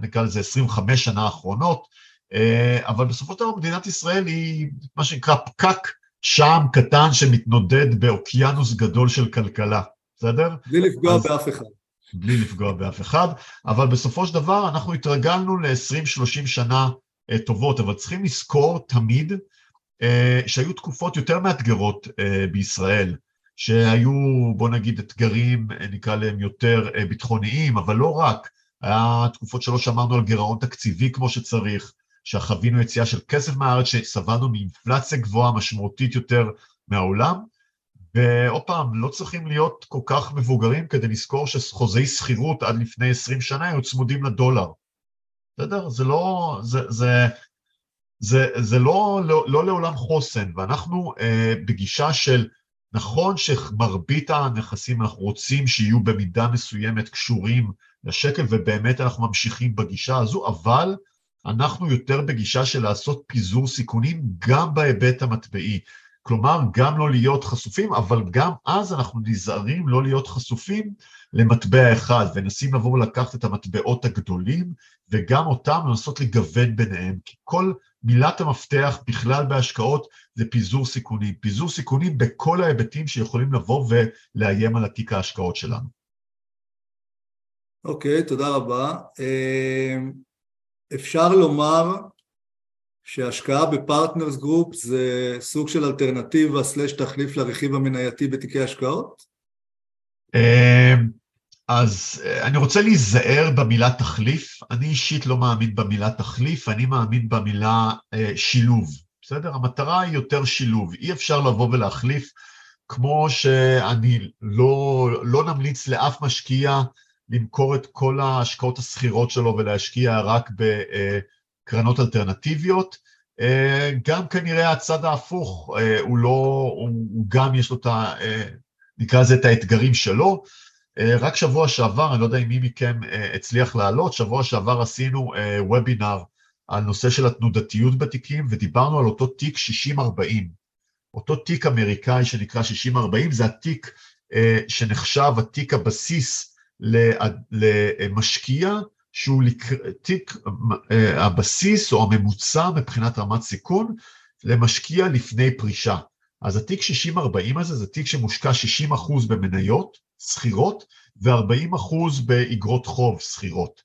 נקרא לזה 25 שנה האחרונות, אה, אבל בסופו של דבר מדינת ישראל היא מה שנקרא פקק שם קטן שמתנודד באוקיינוס גדול של כלכלה, בסדר? בלי לפגוע אז, באף אחד. בלי לפגוע באף אחד, אבל בסופו של דבר אנחנו התרגלנו ל-20-30 שנה אה, טובות, אבל צריכים לזכור תמיד אה, שהיו תקופות יותר מאתגרות בישראל. שהיו, בוא נגיד, אתגרים, נקרא להם יותר אה, ביטחוניים, אבל לא רק. היה תקופות שלא שמרנו על גירעון תקציבי כמו שצריך, שחווינו יציאה של כסף מהארץ, שסבלנו מאינפלציה גבוהה משמעותית יותר מהעולם, ועוד פעם, לא צריכים להיות כל כך מבוגרים כדי לזכור שחוזי שכירות עד לפני 20 שנה היו צמודים לדולר. בסדר? זה לא, זה, זה, זה, זה לא, לא, לא לעולם חוסן, ואנחנו אה, בגישה של נכון שמרבית הנכסים אנחנו רוצים שיהיו במידה מסוימת קשורים לשקל, ובאמת אנחנו ממשיכים בגישה הזו, אבל אנחנו יותר בגישה של לעשות פיזור סיכונים גם בהיבט המטבעי. כלומר, גם לא להיות חשופים, אבל גם אז אנחנו נזהרים לא להיות חשופים למטבע אחד, ונסים לבוא ולקחת את המטבעות הגדולים, וגם אותם לנסות לגוון ביניהם, כי כל מילת המפתח בכלל בהשקעות זה פיזור סיכונים. פיזור סיכונים בכל ההיבטים שיכולים לבוא ולאיים על התיק ההשקעות שלנו. אוקיי, אוקיי, תודה רבה. אה, אפשר לומר שהשקעה ב Partners Group זה סוג של אלטרנטיבה slash תחליף לרכיב המנייתי בתיקי השקעות? אה, אז אה, אני רוצה להיזהר במילה תחליף, אני אישית לא מאמין במילה תחליף, אני מאמין במילה אה, שילוב, בסדר? המטרה היא יותר שילוב, אי אפשר לבוא ולהחליף, כמו שאני לא, לא נמליץ לאף משקיע למכור את כל ההשקעות השכירות שלו ולהשקיע רק בקרנות אלטרנטיביות, אה, גם כנראה הצד ההפוך, הוא לא, הוא, הוא גם יש לו את ה... נקרא לזה את האתגרים שלו, אה, רק שבוע שעבר, אני לא יודע אם מי מכם אה, הצליח לעלות, שבוע שעבר עשינו וובינר אה, על נושא של התנודתיות בתיקים, ודיברנו על אותו תיק 60-40. אותו תיק אמריקאי שנקרא 60-40, זה התיק שנחשב התיק הבסיס למשקיע, שהוא תיק הבסיס או הממוצע מבחינת רמת סיכון למשקיע לפני פרישה. אז התיק 60-40 הזה זה תיק שמושקע 60% במניות, שכירות ו-40 אחוז באגרות חוב שכירות.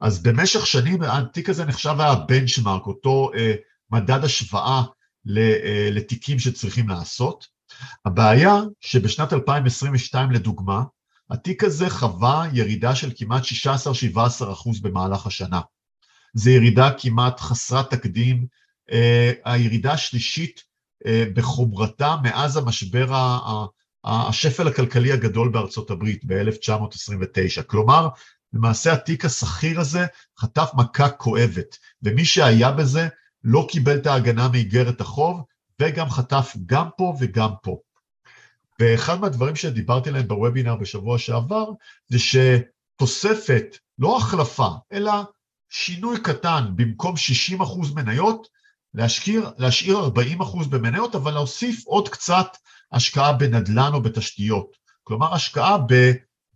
אז במשך שנים התיק הזה נחשב היה בנצ'מארק, אותו אה, מדד השוואה אה, לתיקים שצריכים לעשות. הבעיה שבשנת 2022 לדוגמה, התיק הזה חווה ירידה של כמעט 16-17 אחוז במהלך השנה. זו ירידה כמעט חסרת תקדים, אה, הירידה השלישית אה, בחומרתה מאז המשבר השפל הכלכלי הגדול בארצות הברית ב-1929. כלומר, למעשה התיק השכיר הזה חטף מכה כואבת, ומי שהיה בזה לא קיבל את ההגנה מאיגרת החוב, וגם חטף גם פה וגם פה. ואחד מהדברים שדיברתי עליהם בוובינר בשבוע שעבר, זה שתוספת, לא החלפה, אלא שינוי קטן, במקום 60% מניות, להשאיר, להשאיר 40% במניות, אבל להוסיף עוד קצת השקעה בנדל"ן או בתשתיות. כלומר, השקעה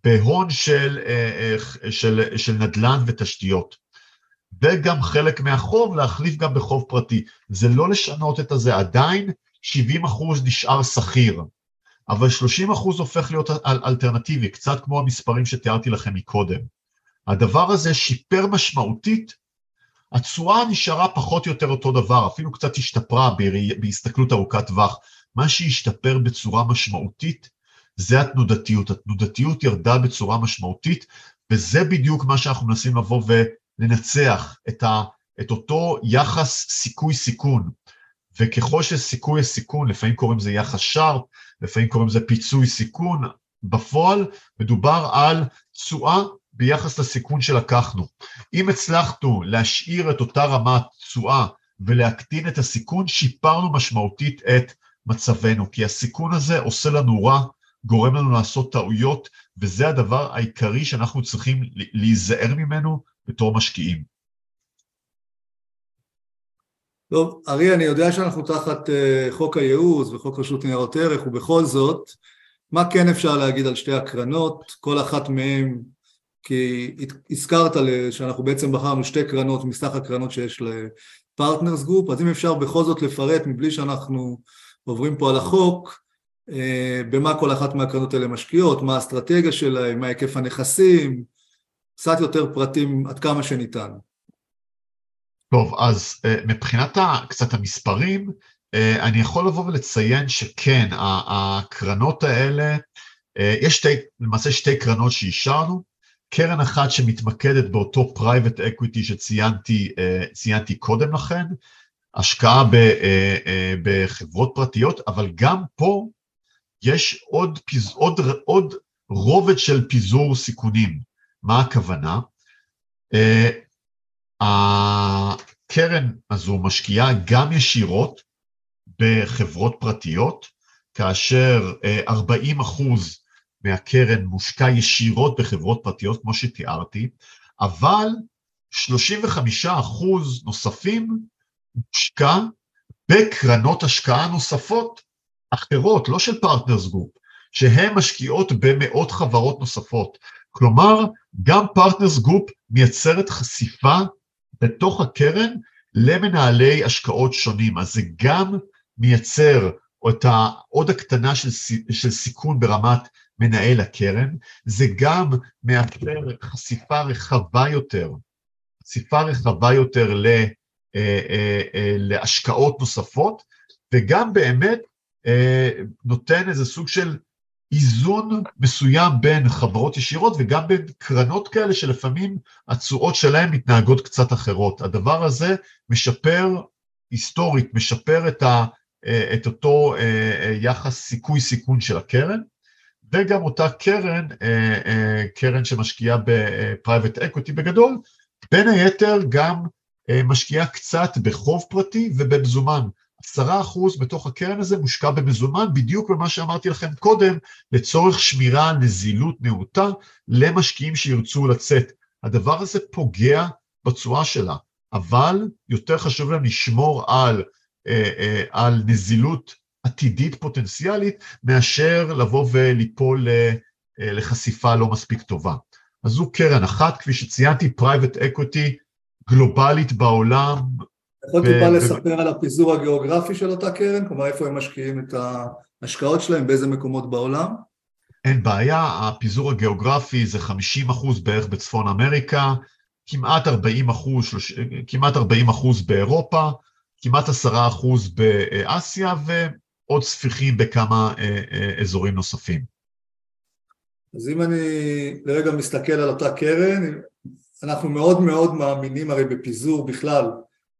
בהון של, אה, אה, של, של נדל"ן ותשתיות. וגם חלק מהחוב להחליף גם בחוב פרטי. זה לא לשנות את הזה, עדיין 70 אחוז נשאר שכיר, אבל 30 אחוז הופך להיות אל, אלטרנטיבי, קצת כמו המספרים שתיארתי לכם מקודם. הדבר הזה שיפר משמעותית, התשואה נשארה פחות או יותר אותו דבר, אפילו קצת השתפרה בהסתכלות ארוכת טווח, מה שהשתפר בצורה משמעותית זה התנודתיות. התנודתיות ירדה בצורה משמעותית, וזה בדיוק מה שאנחנו מנסים לבוא ולנצח, את, ה, את אותו יחס סיכוי-סיכון. וככל שסיכוי הסיכון, לפעמים קוראים לזה יחס שרפ, לפעמים קוראים לזה פיצוי סיכון, בפועל מדובר על תשואה ביחס לסיכון שלקחנו. אם הצלחנו להשאיר את אותה רמת תשואה ולהקטין את הסיכון, שיפרנו משמעותית את מצבנו, כי הסיכון הזה עושה לנו רע, גורם לנו לעשות טעויות, וזה הדבר העיקרי שאנחנו צריכים להיזהר ממנו בתור משקיעים. טוב, ארי, אני יודע שאנחנו תחת uh, חוק הייעוץ וחוק רשות ניירות ערך, ובכל זאת, מה כן אפשר להגיד על שתי הקרנות, כל אחת מהן, כי הזכרת שאנחנו בעצם בחרנו שתי קרנות מסך הקרנות שיש ל Partners Group, אז אם אפשר בכל זאת לפרט מבלי שאנחנו עוברים פה על החוק, אה, במה כל אחת מהקרנות האלה משקיעות, מה האסטרטגיה שלהן, מה היקף הנכסים, קצת יותר פרטים עד כמה שניתן. טוב, אז אה, מבחינת קצת המספרים, אה, אני יכול לבוא ולציין שכן, הקרנות האלה, אה, יש שתי, למעשה שתי קרנות שאישרנו, קרן אחת שמתמקדת באותו private equity שציינתי קודם לכן, השקעה בחברות פרטיות, אבל גם פה יש עוד, עוד, עוד רובד של פיזור סיכונים. מה הכוונה? הקרן הזו משקיעה גם ישירות בחברות פרטיות, כאשר 40 אה, אחוז מהקרן מושקע ישירות בחברות פרטיות, כמו שתיארתי, אבל 35 אחוז נוספים מושקע בקרנות השקעה נוספות אחרות, לא של Partners Group, שהן משקיעות במאות חברות נוספות. כלומר, גם Partners Group מייצרת חשיפה בתוך הקרן למנהלי השקעות שונים. אז זה גם מייצר את העוד הקטנה של, של סיכון ברמת מנהל הקרן, זה גם מאפשר חשיפה רחבה יותר, חשיפה רחבה יותר ל, אה, אה, אה, להשקעות נוספות, וגם באמת נותן איזה סוג של איזון מסוים בין חברות ישירות וגם בין קרנות כאלה שלפעמים התשואות שלהן מתנהגות קצת אחרות. הדבר הזה משפר היסטורית, משפר את, ה, את אותו אה, אה, יחס סיכוי-סיכון של הקרן, וגם אותה קרן, אה, קרן שמשקיעה בפרייבט אקוטי בגדול, בין היתר גם משקיעה קצת בחוב פרטי ובמזומן. עשרה אחוז בתוך הקרן הזה מושקע במזומן, בדיוק במה שאמרתי לכם קודם, לצורך שמירה על נזילות נאותה למשקיעים שירצו לצאת. הדבר הזה פוגע בתשואה שלה, אבל יותר חשוב להם לשמור על, אה, אה, על נזילות עתידית פוטנציאלית, מאשר לבוא וליפול אה, לחשיפה לא מספיק טובה. אז זו קרן אחת, כפי שציינתי, private equity גלובלית בעולם, יכול טיפה לספר על הפיזור הגיאוגרפי של אותה קרן? כלומר, איפה הם משקיעים את ההשקעות שלהם, באיזה מקומות בעולם? אין בעיה, הפיזור הגיאוגרפי זה 50 אחוז בערך בצפון אמריקה, כמעט 40 אחוז, כמעט 40 אחוז באירופה, כמעט 10 אחוז באסיה ועוד ספיחים בכמה אה, אה, אזורים נוספים. אז אם אני לרגע מסתכל על אותה קרן, אנחנו מאוד מאוד מאמינים הרי בפיזור בכלל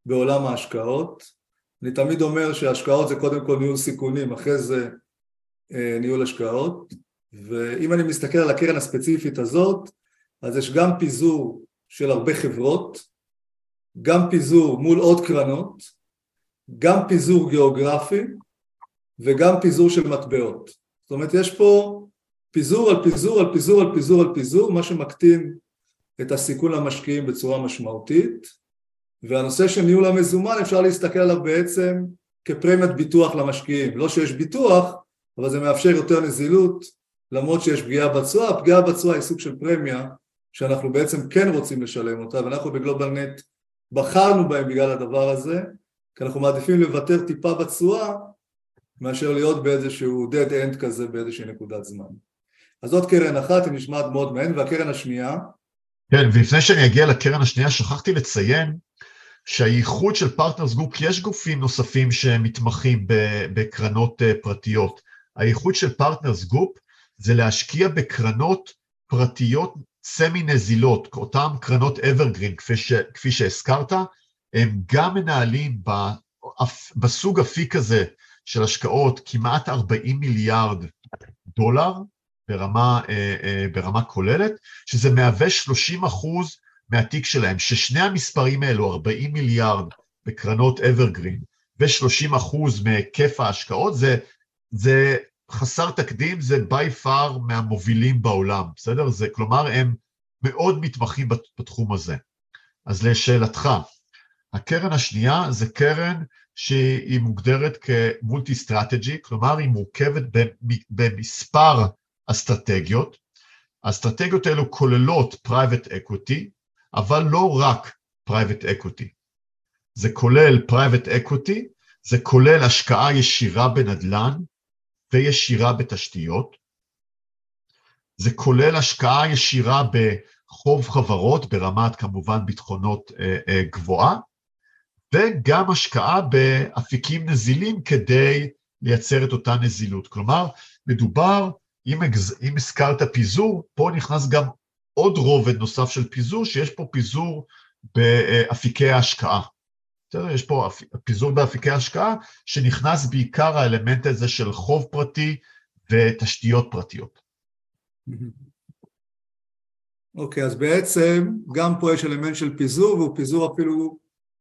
בעולם ההשקעות. אני תמיד אומר שהשקעות זה קודם כל ניהול סיכונים, אחרי זה אה, ניהול השקעות, ואם אני מסתכל על הקרן הספציפית הזאת, אז יש גם פיזור של הרבה חברות, גם פיזור מול עוד קרנות, גם פיזור גיאוגרפי וגם פיזור של מטבעות. זאת אומרת, יש פה פיזור על פיזור על פיזור על פיזור על פיזור, מה שמקטין את הסיכון למשקיעים בצורה משמעותית. והנושא של ניהול המזומן אפשר להסתכל עליו בעצם כפרמיית ביטוח למשקיעים. לא שיש ביטוח, אבל זה מאפשר יותר נזילות, למרות שיש פגיעה בתשואה. הפגיעה בתשואה היא סוג של פרמיה שאנחנו בעצם כן רוצים לשלם אותה, ואנחנו בגלובל נט בחרנו בהם בגלל הדבר הזה, כי אנחנו מעדיפים לוותר טיפה בתשואה מאשר להיות באיזשהו dead end כזה באיזושהי נקודת זמן. אז זאת קרן אחת, היא נשמעת מאוד מעניין, והקרן השנייה כן, ולפני שאני אגיע לקרן השנייה, שכחתי לציין שהייחוד של פרטנרס גרופ, כי יש גופים נוספים שמתמחים בקרנות אה, פרטיות, הייחוד של פרטנרס גרופ זה להשקיע בקרנות פרטיות semi נזילות, אותן קרנות evergreen כפי, ש, כפי שהזכרת, הם גם מנהלים בסוג אפיק הזה של השקעות כמעט 40 מיליארד דולר ברמה, אה, אה, ברמה כוללת, שזה מהווה 30 אחוז מהתיק שלהם, ששני המספרים האלו, 40 מיליארד בקרנות אברגרין ו-30 אחוז מהיקף ההשקעות, זה, זה חסר תקדים, זה by far מהמובילים בעולם, בסדר? זה, כלומר, הם מאוד מתמחים בתחום הזה. אז לשאלתך, הקרן השנייה זה קרן שהיא מוגדרת כ multi strategy, כלומר היא מורכבת במספר אסטרטגיות. האסטרטגיות האלו כוללות private equity, אבל לא רק private equity. זה כולל private equity, זה כולל השקעה ישירה בנדל"ן וישירה בתשתיות, זה כולל השקעה ישירה בחוב חברות ברמת כמובן ביטחונות אה, אה, גבוהה, וגם השקעה באפיקים נזילים כדי לייצר את אותה נזילות. כלומר, מדובר, אם, אם הזכרת פיזור, פה נכנס גם עוד רובד נוסף של פיזור, שיש פה פיזור באפיקי ההשקעה. בסדר? יש פה פיזור באפיקי השקעה, שנכנס בעיקר האלמנט הזה של חוב פרטי ותשתיות פרטיות. אוקיי, okay, אז בעצם גם פה יש אלמנט של פיזור, והוא פיזור אפילו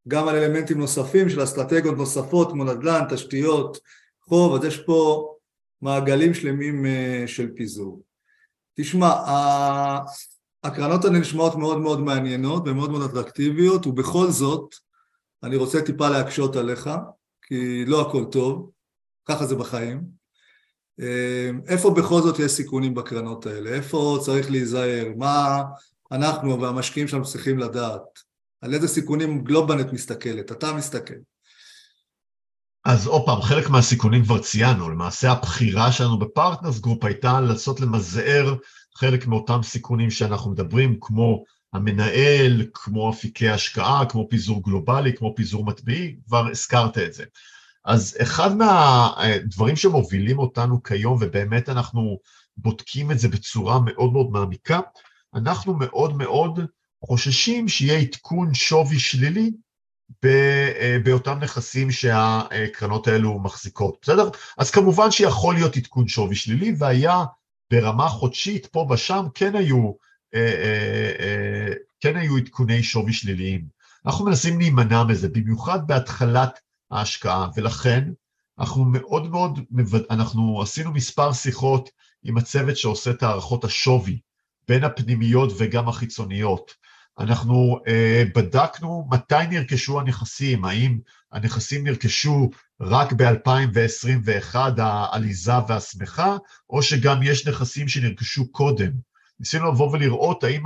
גם על אלמנטים נוספים של אסטרטגיות נוספות כמו נדל"ן, תשתיות, חוב, אז יש פה מעגלים שלמים אה, של פיזור. תשמע, הקרנות האלה נשמעות מאוד מאוד מעניינות ומאוד מאוד אטרקטיביות, ובכל זאת, אני רוצה טיפה להקשות עליך, כי לא הכל טוב, ככה זה בחיים. אה, איפה בכל זאת יש סיכונים בקרנות האלה? איפה צריך להיזהר? מה אנחנו והמשקיעים שלנו צריכים לדעת? על איזה סיכונים גלובלנט מסתכלת? אתה מסתכל. אז עוד פעם, חלק מהסיכונים כבר ציינו, למעשה הבחירה שלנו בפרטנרס גרופ הייתה לנסות למזער חלק מאותם סיכונים שאנחנו מדברים, כמו המנהל, כמו אפיקי השקעה, כמו פיזור גלובלי, כמו פיזור מטבעי, כבר הזכרת את זה. אז אחד מהדברים שמובילים אותנו כיום, ובאמת אנחנו בודקים את זה בצורה מאוד מאוד מעמיקה, אנחנו מאוד מאוד חוששים שיהיה עדכון שווי שלילי באותם נכסים שהקרנות האלו מחזיקות, בסדר? אז כמובן שיכול להיות עדכון שווי שלילי, והיה ברמה חודשית פה ושם כן היו, כן היו עדכוני שווי שליליים. אנחנו מנסים להימנע מזה, במיוחד בהתחלת ההשקעה, ולכן אנחנו מאוד מאוד, אנחנו עשינו מספר שיחות עם הצוות שעושה את הערכות השווי, בין הפנימיות וגם החיצוניות. אנחנו uh, בדקנו מתי נרכשו הנכסים, האם הנכסים נרכשו רק ב-2021, העליזה והשמחה, או שגם יש נכסים שנרכשו קודם. ניסינו לבוא ולראות האם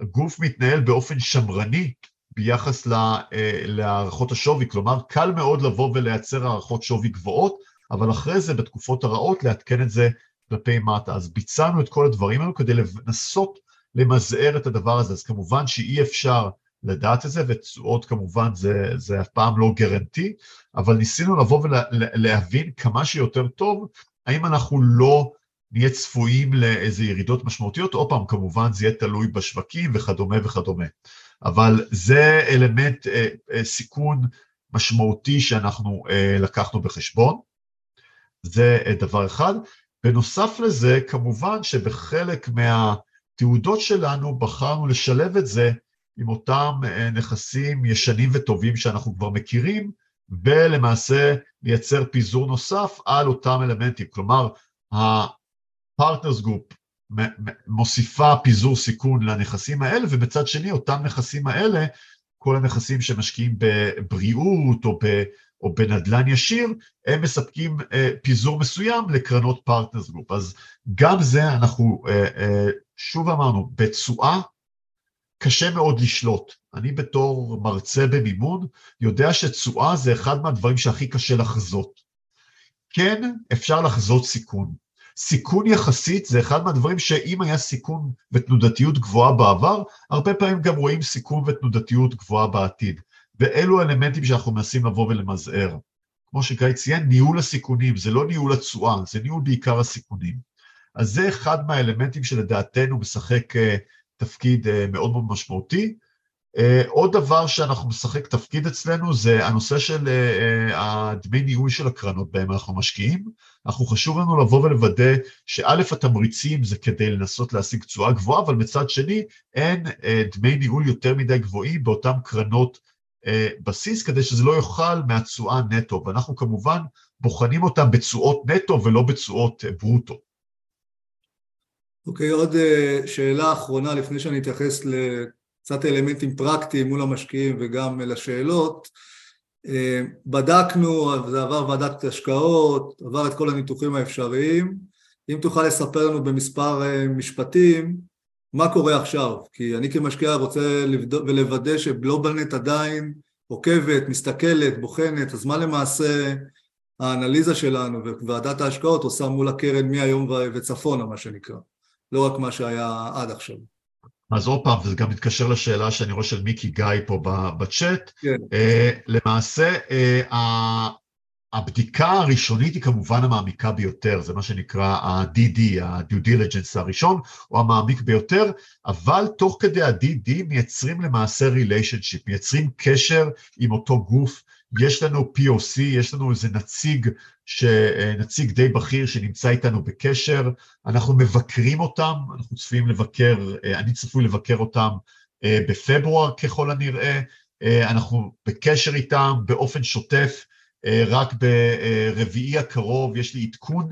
הגוף מתנהל באופן שמרני ביחס אה, להערכות השווי, כלומר קל מאוד לבוא ולייצר הערכות שווי גבוהות, אבל אחרי זה בתקופות הרעות לעדכן את זה כלפי מטה. אז ביצענו את כל הדברים האלו כדי לנסות למזער את הדבר הזה, אז כמובן שאי אפשר לדעת את זה, ותשואות כמובן זה, זה אף פעם לא גרנטי, אבל ניסינו לבוא ולהבין כמה שיותר טוב, האם אנחנו לא נהיה צפויים לאיזה ירידות משמעותיות, עוד פעם, כמובן זה יהיה תלוי בשווקים וכדומה וכדומה. אבל זה אלמנט אה, אה, סיכון משמעותי שאנחנו אה, לקחנו בחשבון, זה אה, דבר אחד. בנוסף לזה, כמובן שבחלק מה... התעודות שלנו בחרנו לשלב את זה עם אותם אה, נכסים ישנים וטובים שאנחנו כבר מכירים, ולמעשה לייצר פיזור נוסף על אותם אלמנטים. כלומר, ה-Partners Group מוסיפה פיזור סיכון לנכסים האלה, ובצד שני, אותם נכסים האלה, כל הנכסים שמשקיעים בבריאות או, ב, או בנדל"ן ישיר, הם מספקים אה, פיזור מסוים לקרנות פרטנרס גרופ. אז גם זה אנחנו אה, אה, שוב אמרנו, בתשואה קשה מאוד לשלוט. אני בתור מרצה במימון יודע שתשואה זה אחד מהדברים שהכי קשה לחזות. כן, אפשר לחזות סיכון. סיכון יחסית זה אחד מהדברים שאם היה סיכון ותנודתיות גבוהה בעבר, הרבה פעמים גם רואים סיכון ותנודתיות גבוהה בעתיד. ואלו האלמנטים שאנחנו מנסים לבוא ולמזער. כמו שגיא ציין, ניהול הסיכונים, זה לא ניהול התשואה, זה ניהול בעיקר הסיכונים. אז זה אחד מהאלמנטים שלדעתנו משחק אה, תפקיד אה, מאוד מאוד משמעותי. Uh, עוד דבר שאנחנו משחק תפקיד אצלנו זה הנושא של uh, הדמי ניהול של הקרנות בהם אנחנו משקיעים. אנחנו חשוב לנו לבוא ולוודא שא' התמריצים זה כדי לנסות להשיג תשואה גבוהה, אבל מצד שני אין דמי ניהול יותר מדי גבוהים באותן קרנות בסיס, כדי שזה לא יאכל מהתשואה נטו, ואנחנו כמובן בוחנים אותם בתשואות נטו ולא בתשואות ברוטו. אוקיי, okay, עוד uh, שאלה אחרונה לפני שאני אתייחס קצת אלמנטים פרקטיים מול המשקיעים וגם לשאלות. אה, בדקנו, זה עבר ועדת השקעות, עבר את כל הניתוחים האפשריים. אם תוכל לספר לנו במספר אה, משפטים מה קורה עכשיו, כי אני כמשקיע רוצה לבדוק ולוודא שגלובלנט עדיין עוקבת, מסתכלת, בוחנת, אז מה למעשה האנליזה שלנו וועדת ההשקעות עושה מול הקרן מהיום וצפונה, מה שנקרא, לא רק מה שהיה עד עכשיו. אז עוד פעם, וזה גם מתקשר לשאלה שאני רואה של מיקי גיא פה בצ'אט. כן. Uh, למעשה, uh, הבדיקה הראשונית היא כמובן המעמיקה ביותר, זה מה שנקרא ה-DD, ה-Due Diligence הראשון, או המעמיק ביותר, אבל תוך כדי ה-DD מייצרים למעשה ריליישנשיפ, מייצרים קשר עם אותו גוף יש לנו POC, יש לנו איזה נציג, ש... נציג די בכיר שנמצא איתנו בקשר, אנחנו מבקרים אותם, אנחנו צפויים לבקר, אני צפוי לבקר אותם אה, בפברואר ככל הנראה, אה, אנחנו בקשר איתם באופן שוטף, אה, רק ברביעי הקרוב יש לי עדכון,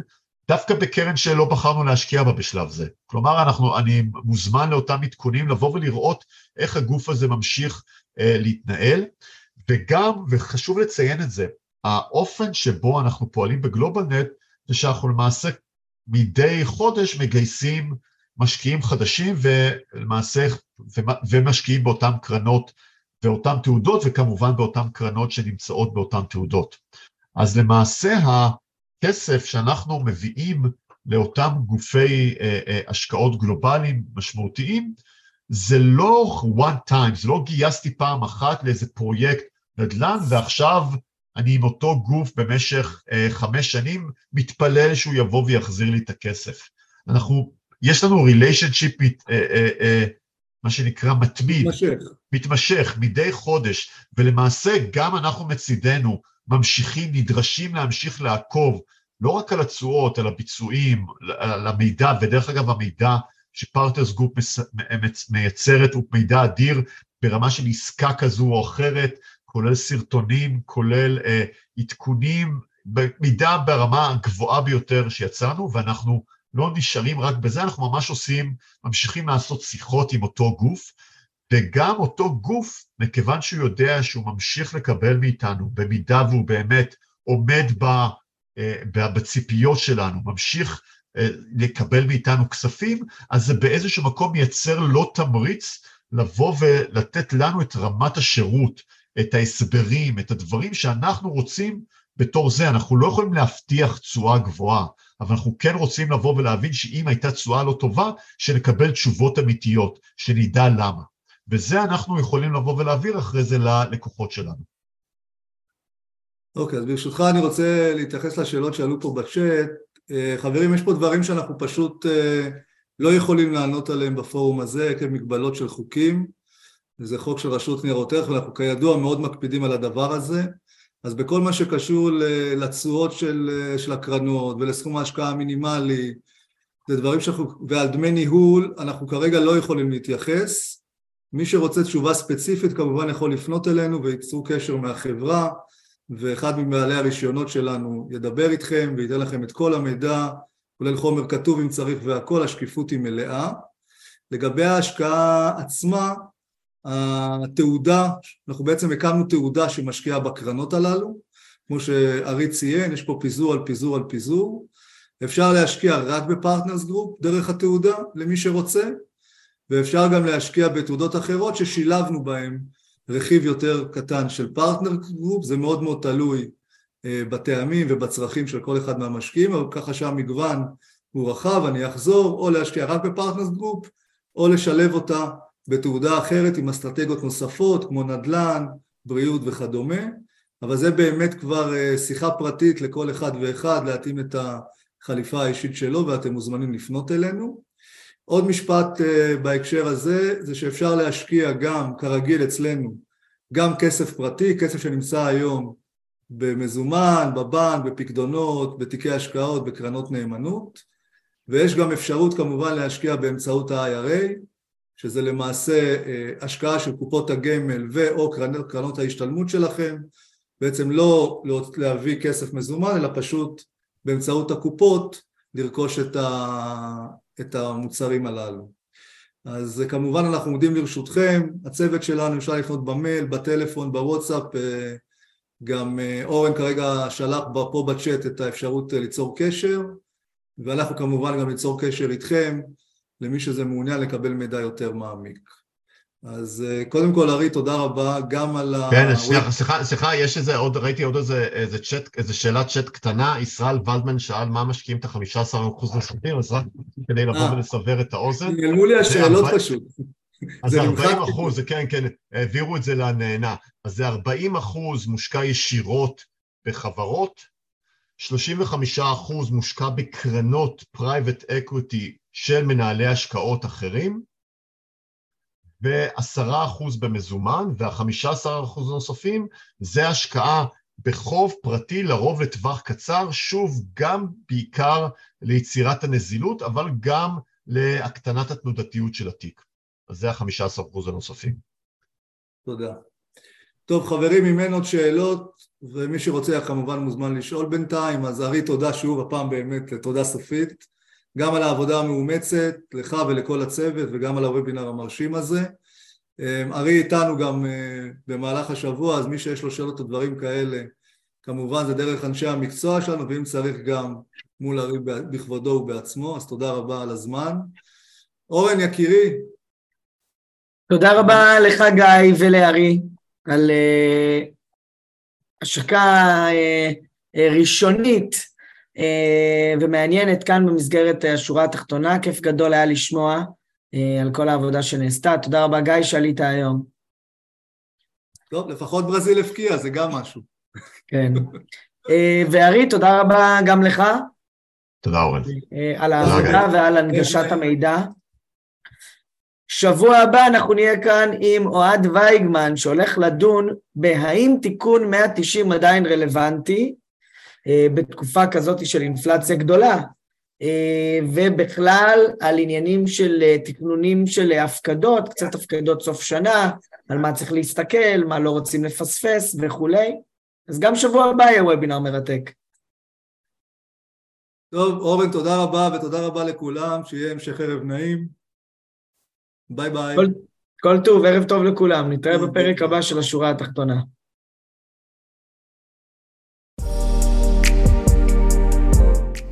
דווקא בקרן שלא בחרנו להשקיע בה בשלב זה. כלומר, אנחנו, אני מוזמן לאותם עדכונים לבוא ולראות איך הגוף הזה ממשיך להתנהל. וגם, וחשוב לציין את זה, האופן שבו אנחנו פועלים בגלובלנט זה שאנחנו למעשה מדי חודש מגייסים משקיעים חדשים ולמעשה, ומשקיעים באותן קרנות ואותן תעודות וכמובן באותן קרנות שנמצאות באותן תעודות. אז למעשה הכסף שאנחנו מביאים לאותם גופי אה, אה, השקעות גלובליים משמעותיים זה לא one time, זה לא גייסתי פעם אחת לאיזה פרויקט נדל"ן, ועכשיו אני עם אותו גוף במשך אה, חמש שנים, מתפלל שהוא יבוא ויחזיר לי את הכסף. אנחנו, יש לנו relationship, אה, אה, אה, מה שנקרא מתמיד, מתמשך. מתמשך, מדי חודש, ולמעשה גם אנחנו מצידנו ממשיכים, נדרשים להמשיך לעקוב לא רק על התשואות, על הביצועים, על המידע, ודרך אגב המידע שפרטנרס גרופ מייצרת הוא מידע אדיר ברמה של עסקה כזו או אחרת, כולל סרטונים, כולל אה, עדכונים, במידה ברמה הגבוהה ביותר שיצאנו, ואנחנו לא נשארים רק בזה, אנחנו ממש עושים, ממשיכים לעשות שיחות עם אותו גוף, וגם אותו גוף, מכיוון שהוא יודע שהוא ממשיך לקבל מאיתנו, במידה והוא באמת עומד ב, אה, בציפיות שלנו, ממשיך אה, לקבל מאיתנו כספים, אז זה באיזשהו מקום מייצר לו תמריץ לבוא ולתת לנו את רמת השירות, את ההסברים, את הדברים שאנחנו רוצים בתור זה. אנחנו לא יכולים להבטיח תשואה גבוהה, אבל אנחנו כן רוצים לבוא ולהבין שאם הייתה תשואה לא טובה, שנקבל תשובות אמיתיות, שנדע למה. וזה אנחנו יכולים לבוא ולהעביר אחרי זה ללקוחות שלנו. אוקיי, okay, אז ברשותך אני רוצה להתייחס לשאלות שעלו פה בצ'אט. אה, חברים, יש פה דברים שאנחנו פשוט אה, לא יכולים לענות עליהם בפורום הזה כמגבלות של חוקים. וזה חוק של רשות ניירות ערך, ואנחנו כידוע מאוד מקפידים על הדבר הזה. אז בכל מה שקשור לתשואות של, של הקרנות ולסכום ההשקעה המינימלי, זה דברים שאנחנו, ועל דמי ניהול, אנחנו כרגע לא יכולים להתייחס. מי שרוצה תשובה ספציפית כמובן יכול לפנות אלינו וייצרו קשר מהחברה, ואחד מבעלי הרישיונות שלנו ידבר איתכם וייתן לכם את כל המידע, כולל חומר כתוב אם צריך והכל, השקיפות היא מלאה. לגבי ההשקעה עצמה, התעודה, אנחנו בעצם הקמנו תעודה שמשקיעה בקרנות הללו, כמו שארי ציין, יש פה פיזור על פיזור על פיזור, אפשר להשקיע רק בפרטנרס גרופ דרך התעודה למי שרוצה, ואפשר גם להשקיע בתעודות אחרות ששילבנו בהן רכיב יותר קטן של פרטנרס גרופ, זה מאוד מאוד תלוי אה, בטעמים ובצרכים של כל אחד מהמשקיעים, אבל ככה שהמגוון הוא רחב, אני אחזור, או להשקיע רק בפרטנרס גרופ, או לשלב אותה בתעודה אחרת עם אסטרטגיות נוספות כמו נדל"ן, בריאות וכדומה, אבל זה באמת כבר אה, שיחה פרטית לכל אחד ואחד להתאים את החליפה האישית שלו ואתם מוזמנים לפנות אלינו. עוד משפט uh, בהקשר הזה, זה שאפשר להשקיע גם, כרגיל אצלנו, גם כסף פרטי, כסף שנמצא היום במזומן, בבנק, בפקדונות, בתיקי השקעות, בקרנות נאמנות, ויש גם אפשרות כמובן להשקיע באמצעות ה-IRA, שזה למעשה uh, השקעה של קופות הגמל ו/או קרנות, ההשתלמות שלכם, בעצם לא להביא כסף מזומן, אלא פשוט באמצעות הקופות לרכוש את, ה, את המוצרים הללו. אז כמובן אנחנו עומדים לרשותכם, הצוות שלנו אפשר לפנות במייל, בטלפון, בוואטסאפ, אה, גם אה, אורן כרגע שלח פה בצ'אט את האפשרות אה, ליצור קשר, ואנחנו כמובן גם ליצור קשר איתכם, למי שזה מעוניין לקבל מידע יותר מעמיק. אז אה, קודם כל, ארי, תודה רבה גם על ה... כן, שנייה, סליחה, סליחה, יש איזה עוד, ראיתי עוד איזה, איזה צ'אט, איזה שאלת צ'אט קטנה, ישראל ולדמן שאל מה משקיעים את ה-15% נוספים, אז רק כדי לבוא אה. ולסבר את האוזן. נעלמו לי השאלות פשוט. אז 40 אחוז, כן, כן, העבירו את זה לנהנה. אז זה 40 אחוז מושקע ישירות בחברות, 35 אחוז מושקע בקרנות private equity של מנהלי השקעות אחרים, ועשרה אחוז במזומן, והחמישה עשר אחוז נוספים זה השקעה בחוב פרטי לרוב לטווח קצר, שוב, גם בעיקר ליצירת הנזילות, אבל גם להקטנת התנודתיות של התיק. אז זה החמישה עשר אחוז הנוספים. תודה. טוב חברים, אם אין עוד שאלות, ומי שרוצה כמובן מוזמן לשאול בינתיים, אז ארי תודה שוב, הפעם באמת תודה סופית. גם על העבודה המאומצת, לך ולכל הצוות, וגם על הוובינר המרשים הזה. אמ, ארי איתנו גם אה, במהלך השבוע, אז מי שיש לו שאלות או דברים כאלה, כמובן זה דרך אנשי המקצוע שלנו, ואם צריך גם מול ארי בכבודו ובעצמו, אז תודה רבה על הזמן. אורן יקירי. תודה רבה לך גיא ולארי על uh, השקה uh, ראשונית אה, ומעניינת כאן במסגרת השורה התחתונה. כיף גדול היה לשמוע אה, על כל העבודה שנעשתה. תודה רבה, גיא, שעלית היום. טוב, לפחות ברזיל הפקיע, זה גם משהו. כן. אה, וארי, תודה רבה גם לך. תודה, אורן. על העבודה ועל הנגשת המידע. שבוע הבא אנחנו נהיה כאן עם אוהד וייגמן, שהולך לדון בהאם תיקון 190 עדיין רלוונטי, אה, בתקופה כזאת של אינפלציה גדולה, אה, ובכלל על עניינים של אה, תכנונים של הפקדות, קצת הפקדות סוף שנה, על מה צריך להסתכל, מה לא רוצים לפספס וכולי. אז גם שבוע הבא יהיה וובינר מרתק. טוב, אורן, תודה רבה ותודה רבה לכולם, שיהיה המשך ערב נעים. ביי ביי. כל, כל טוב, ערב טוב לכולם, נתראה בפרק הבא של השורה התחתונה.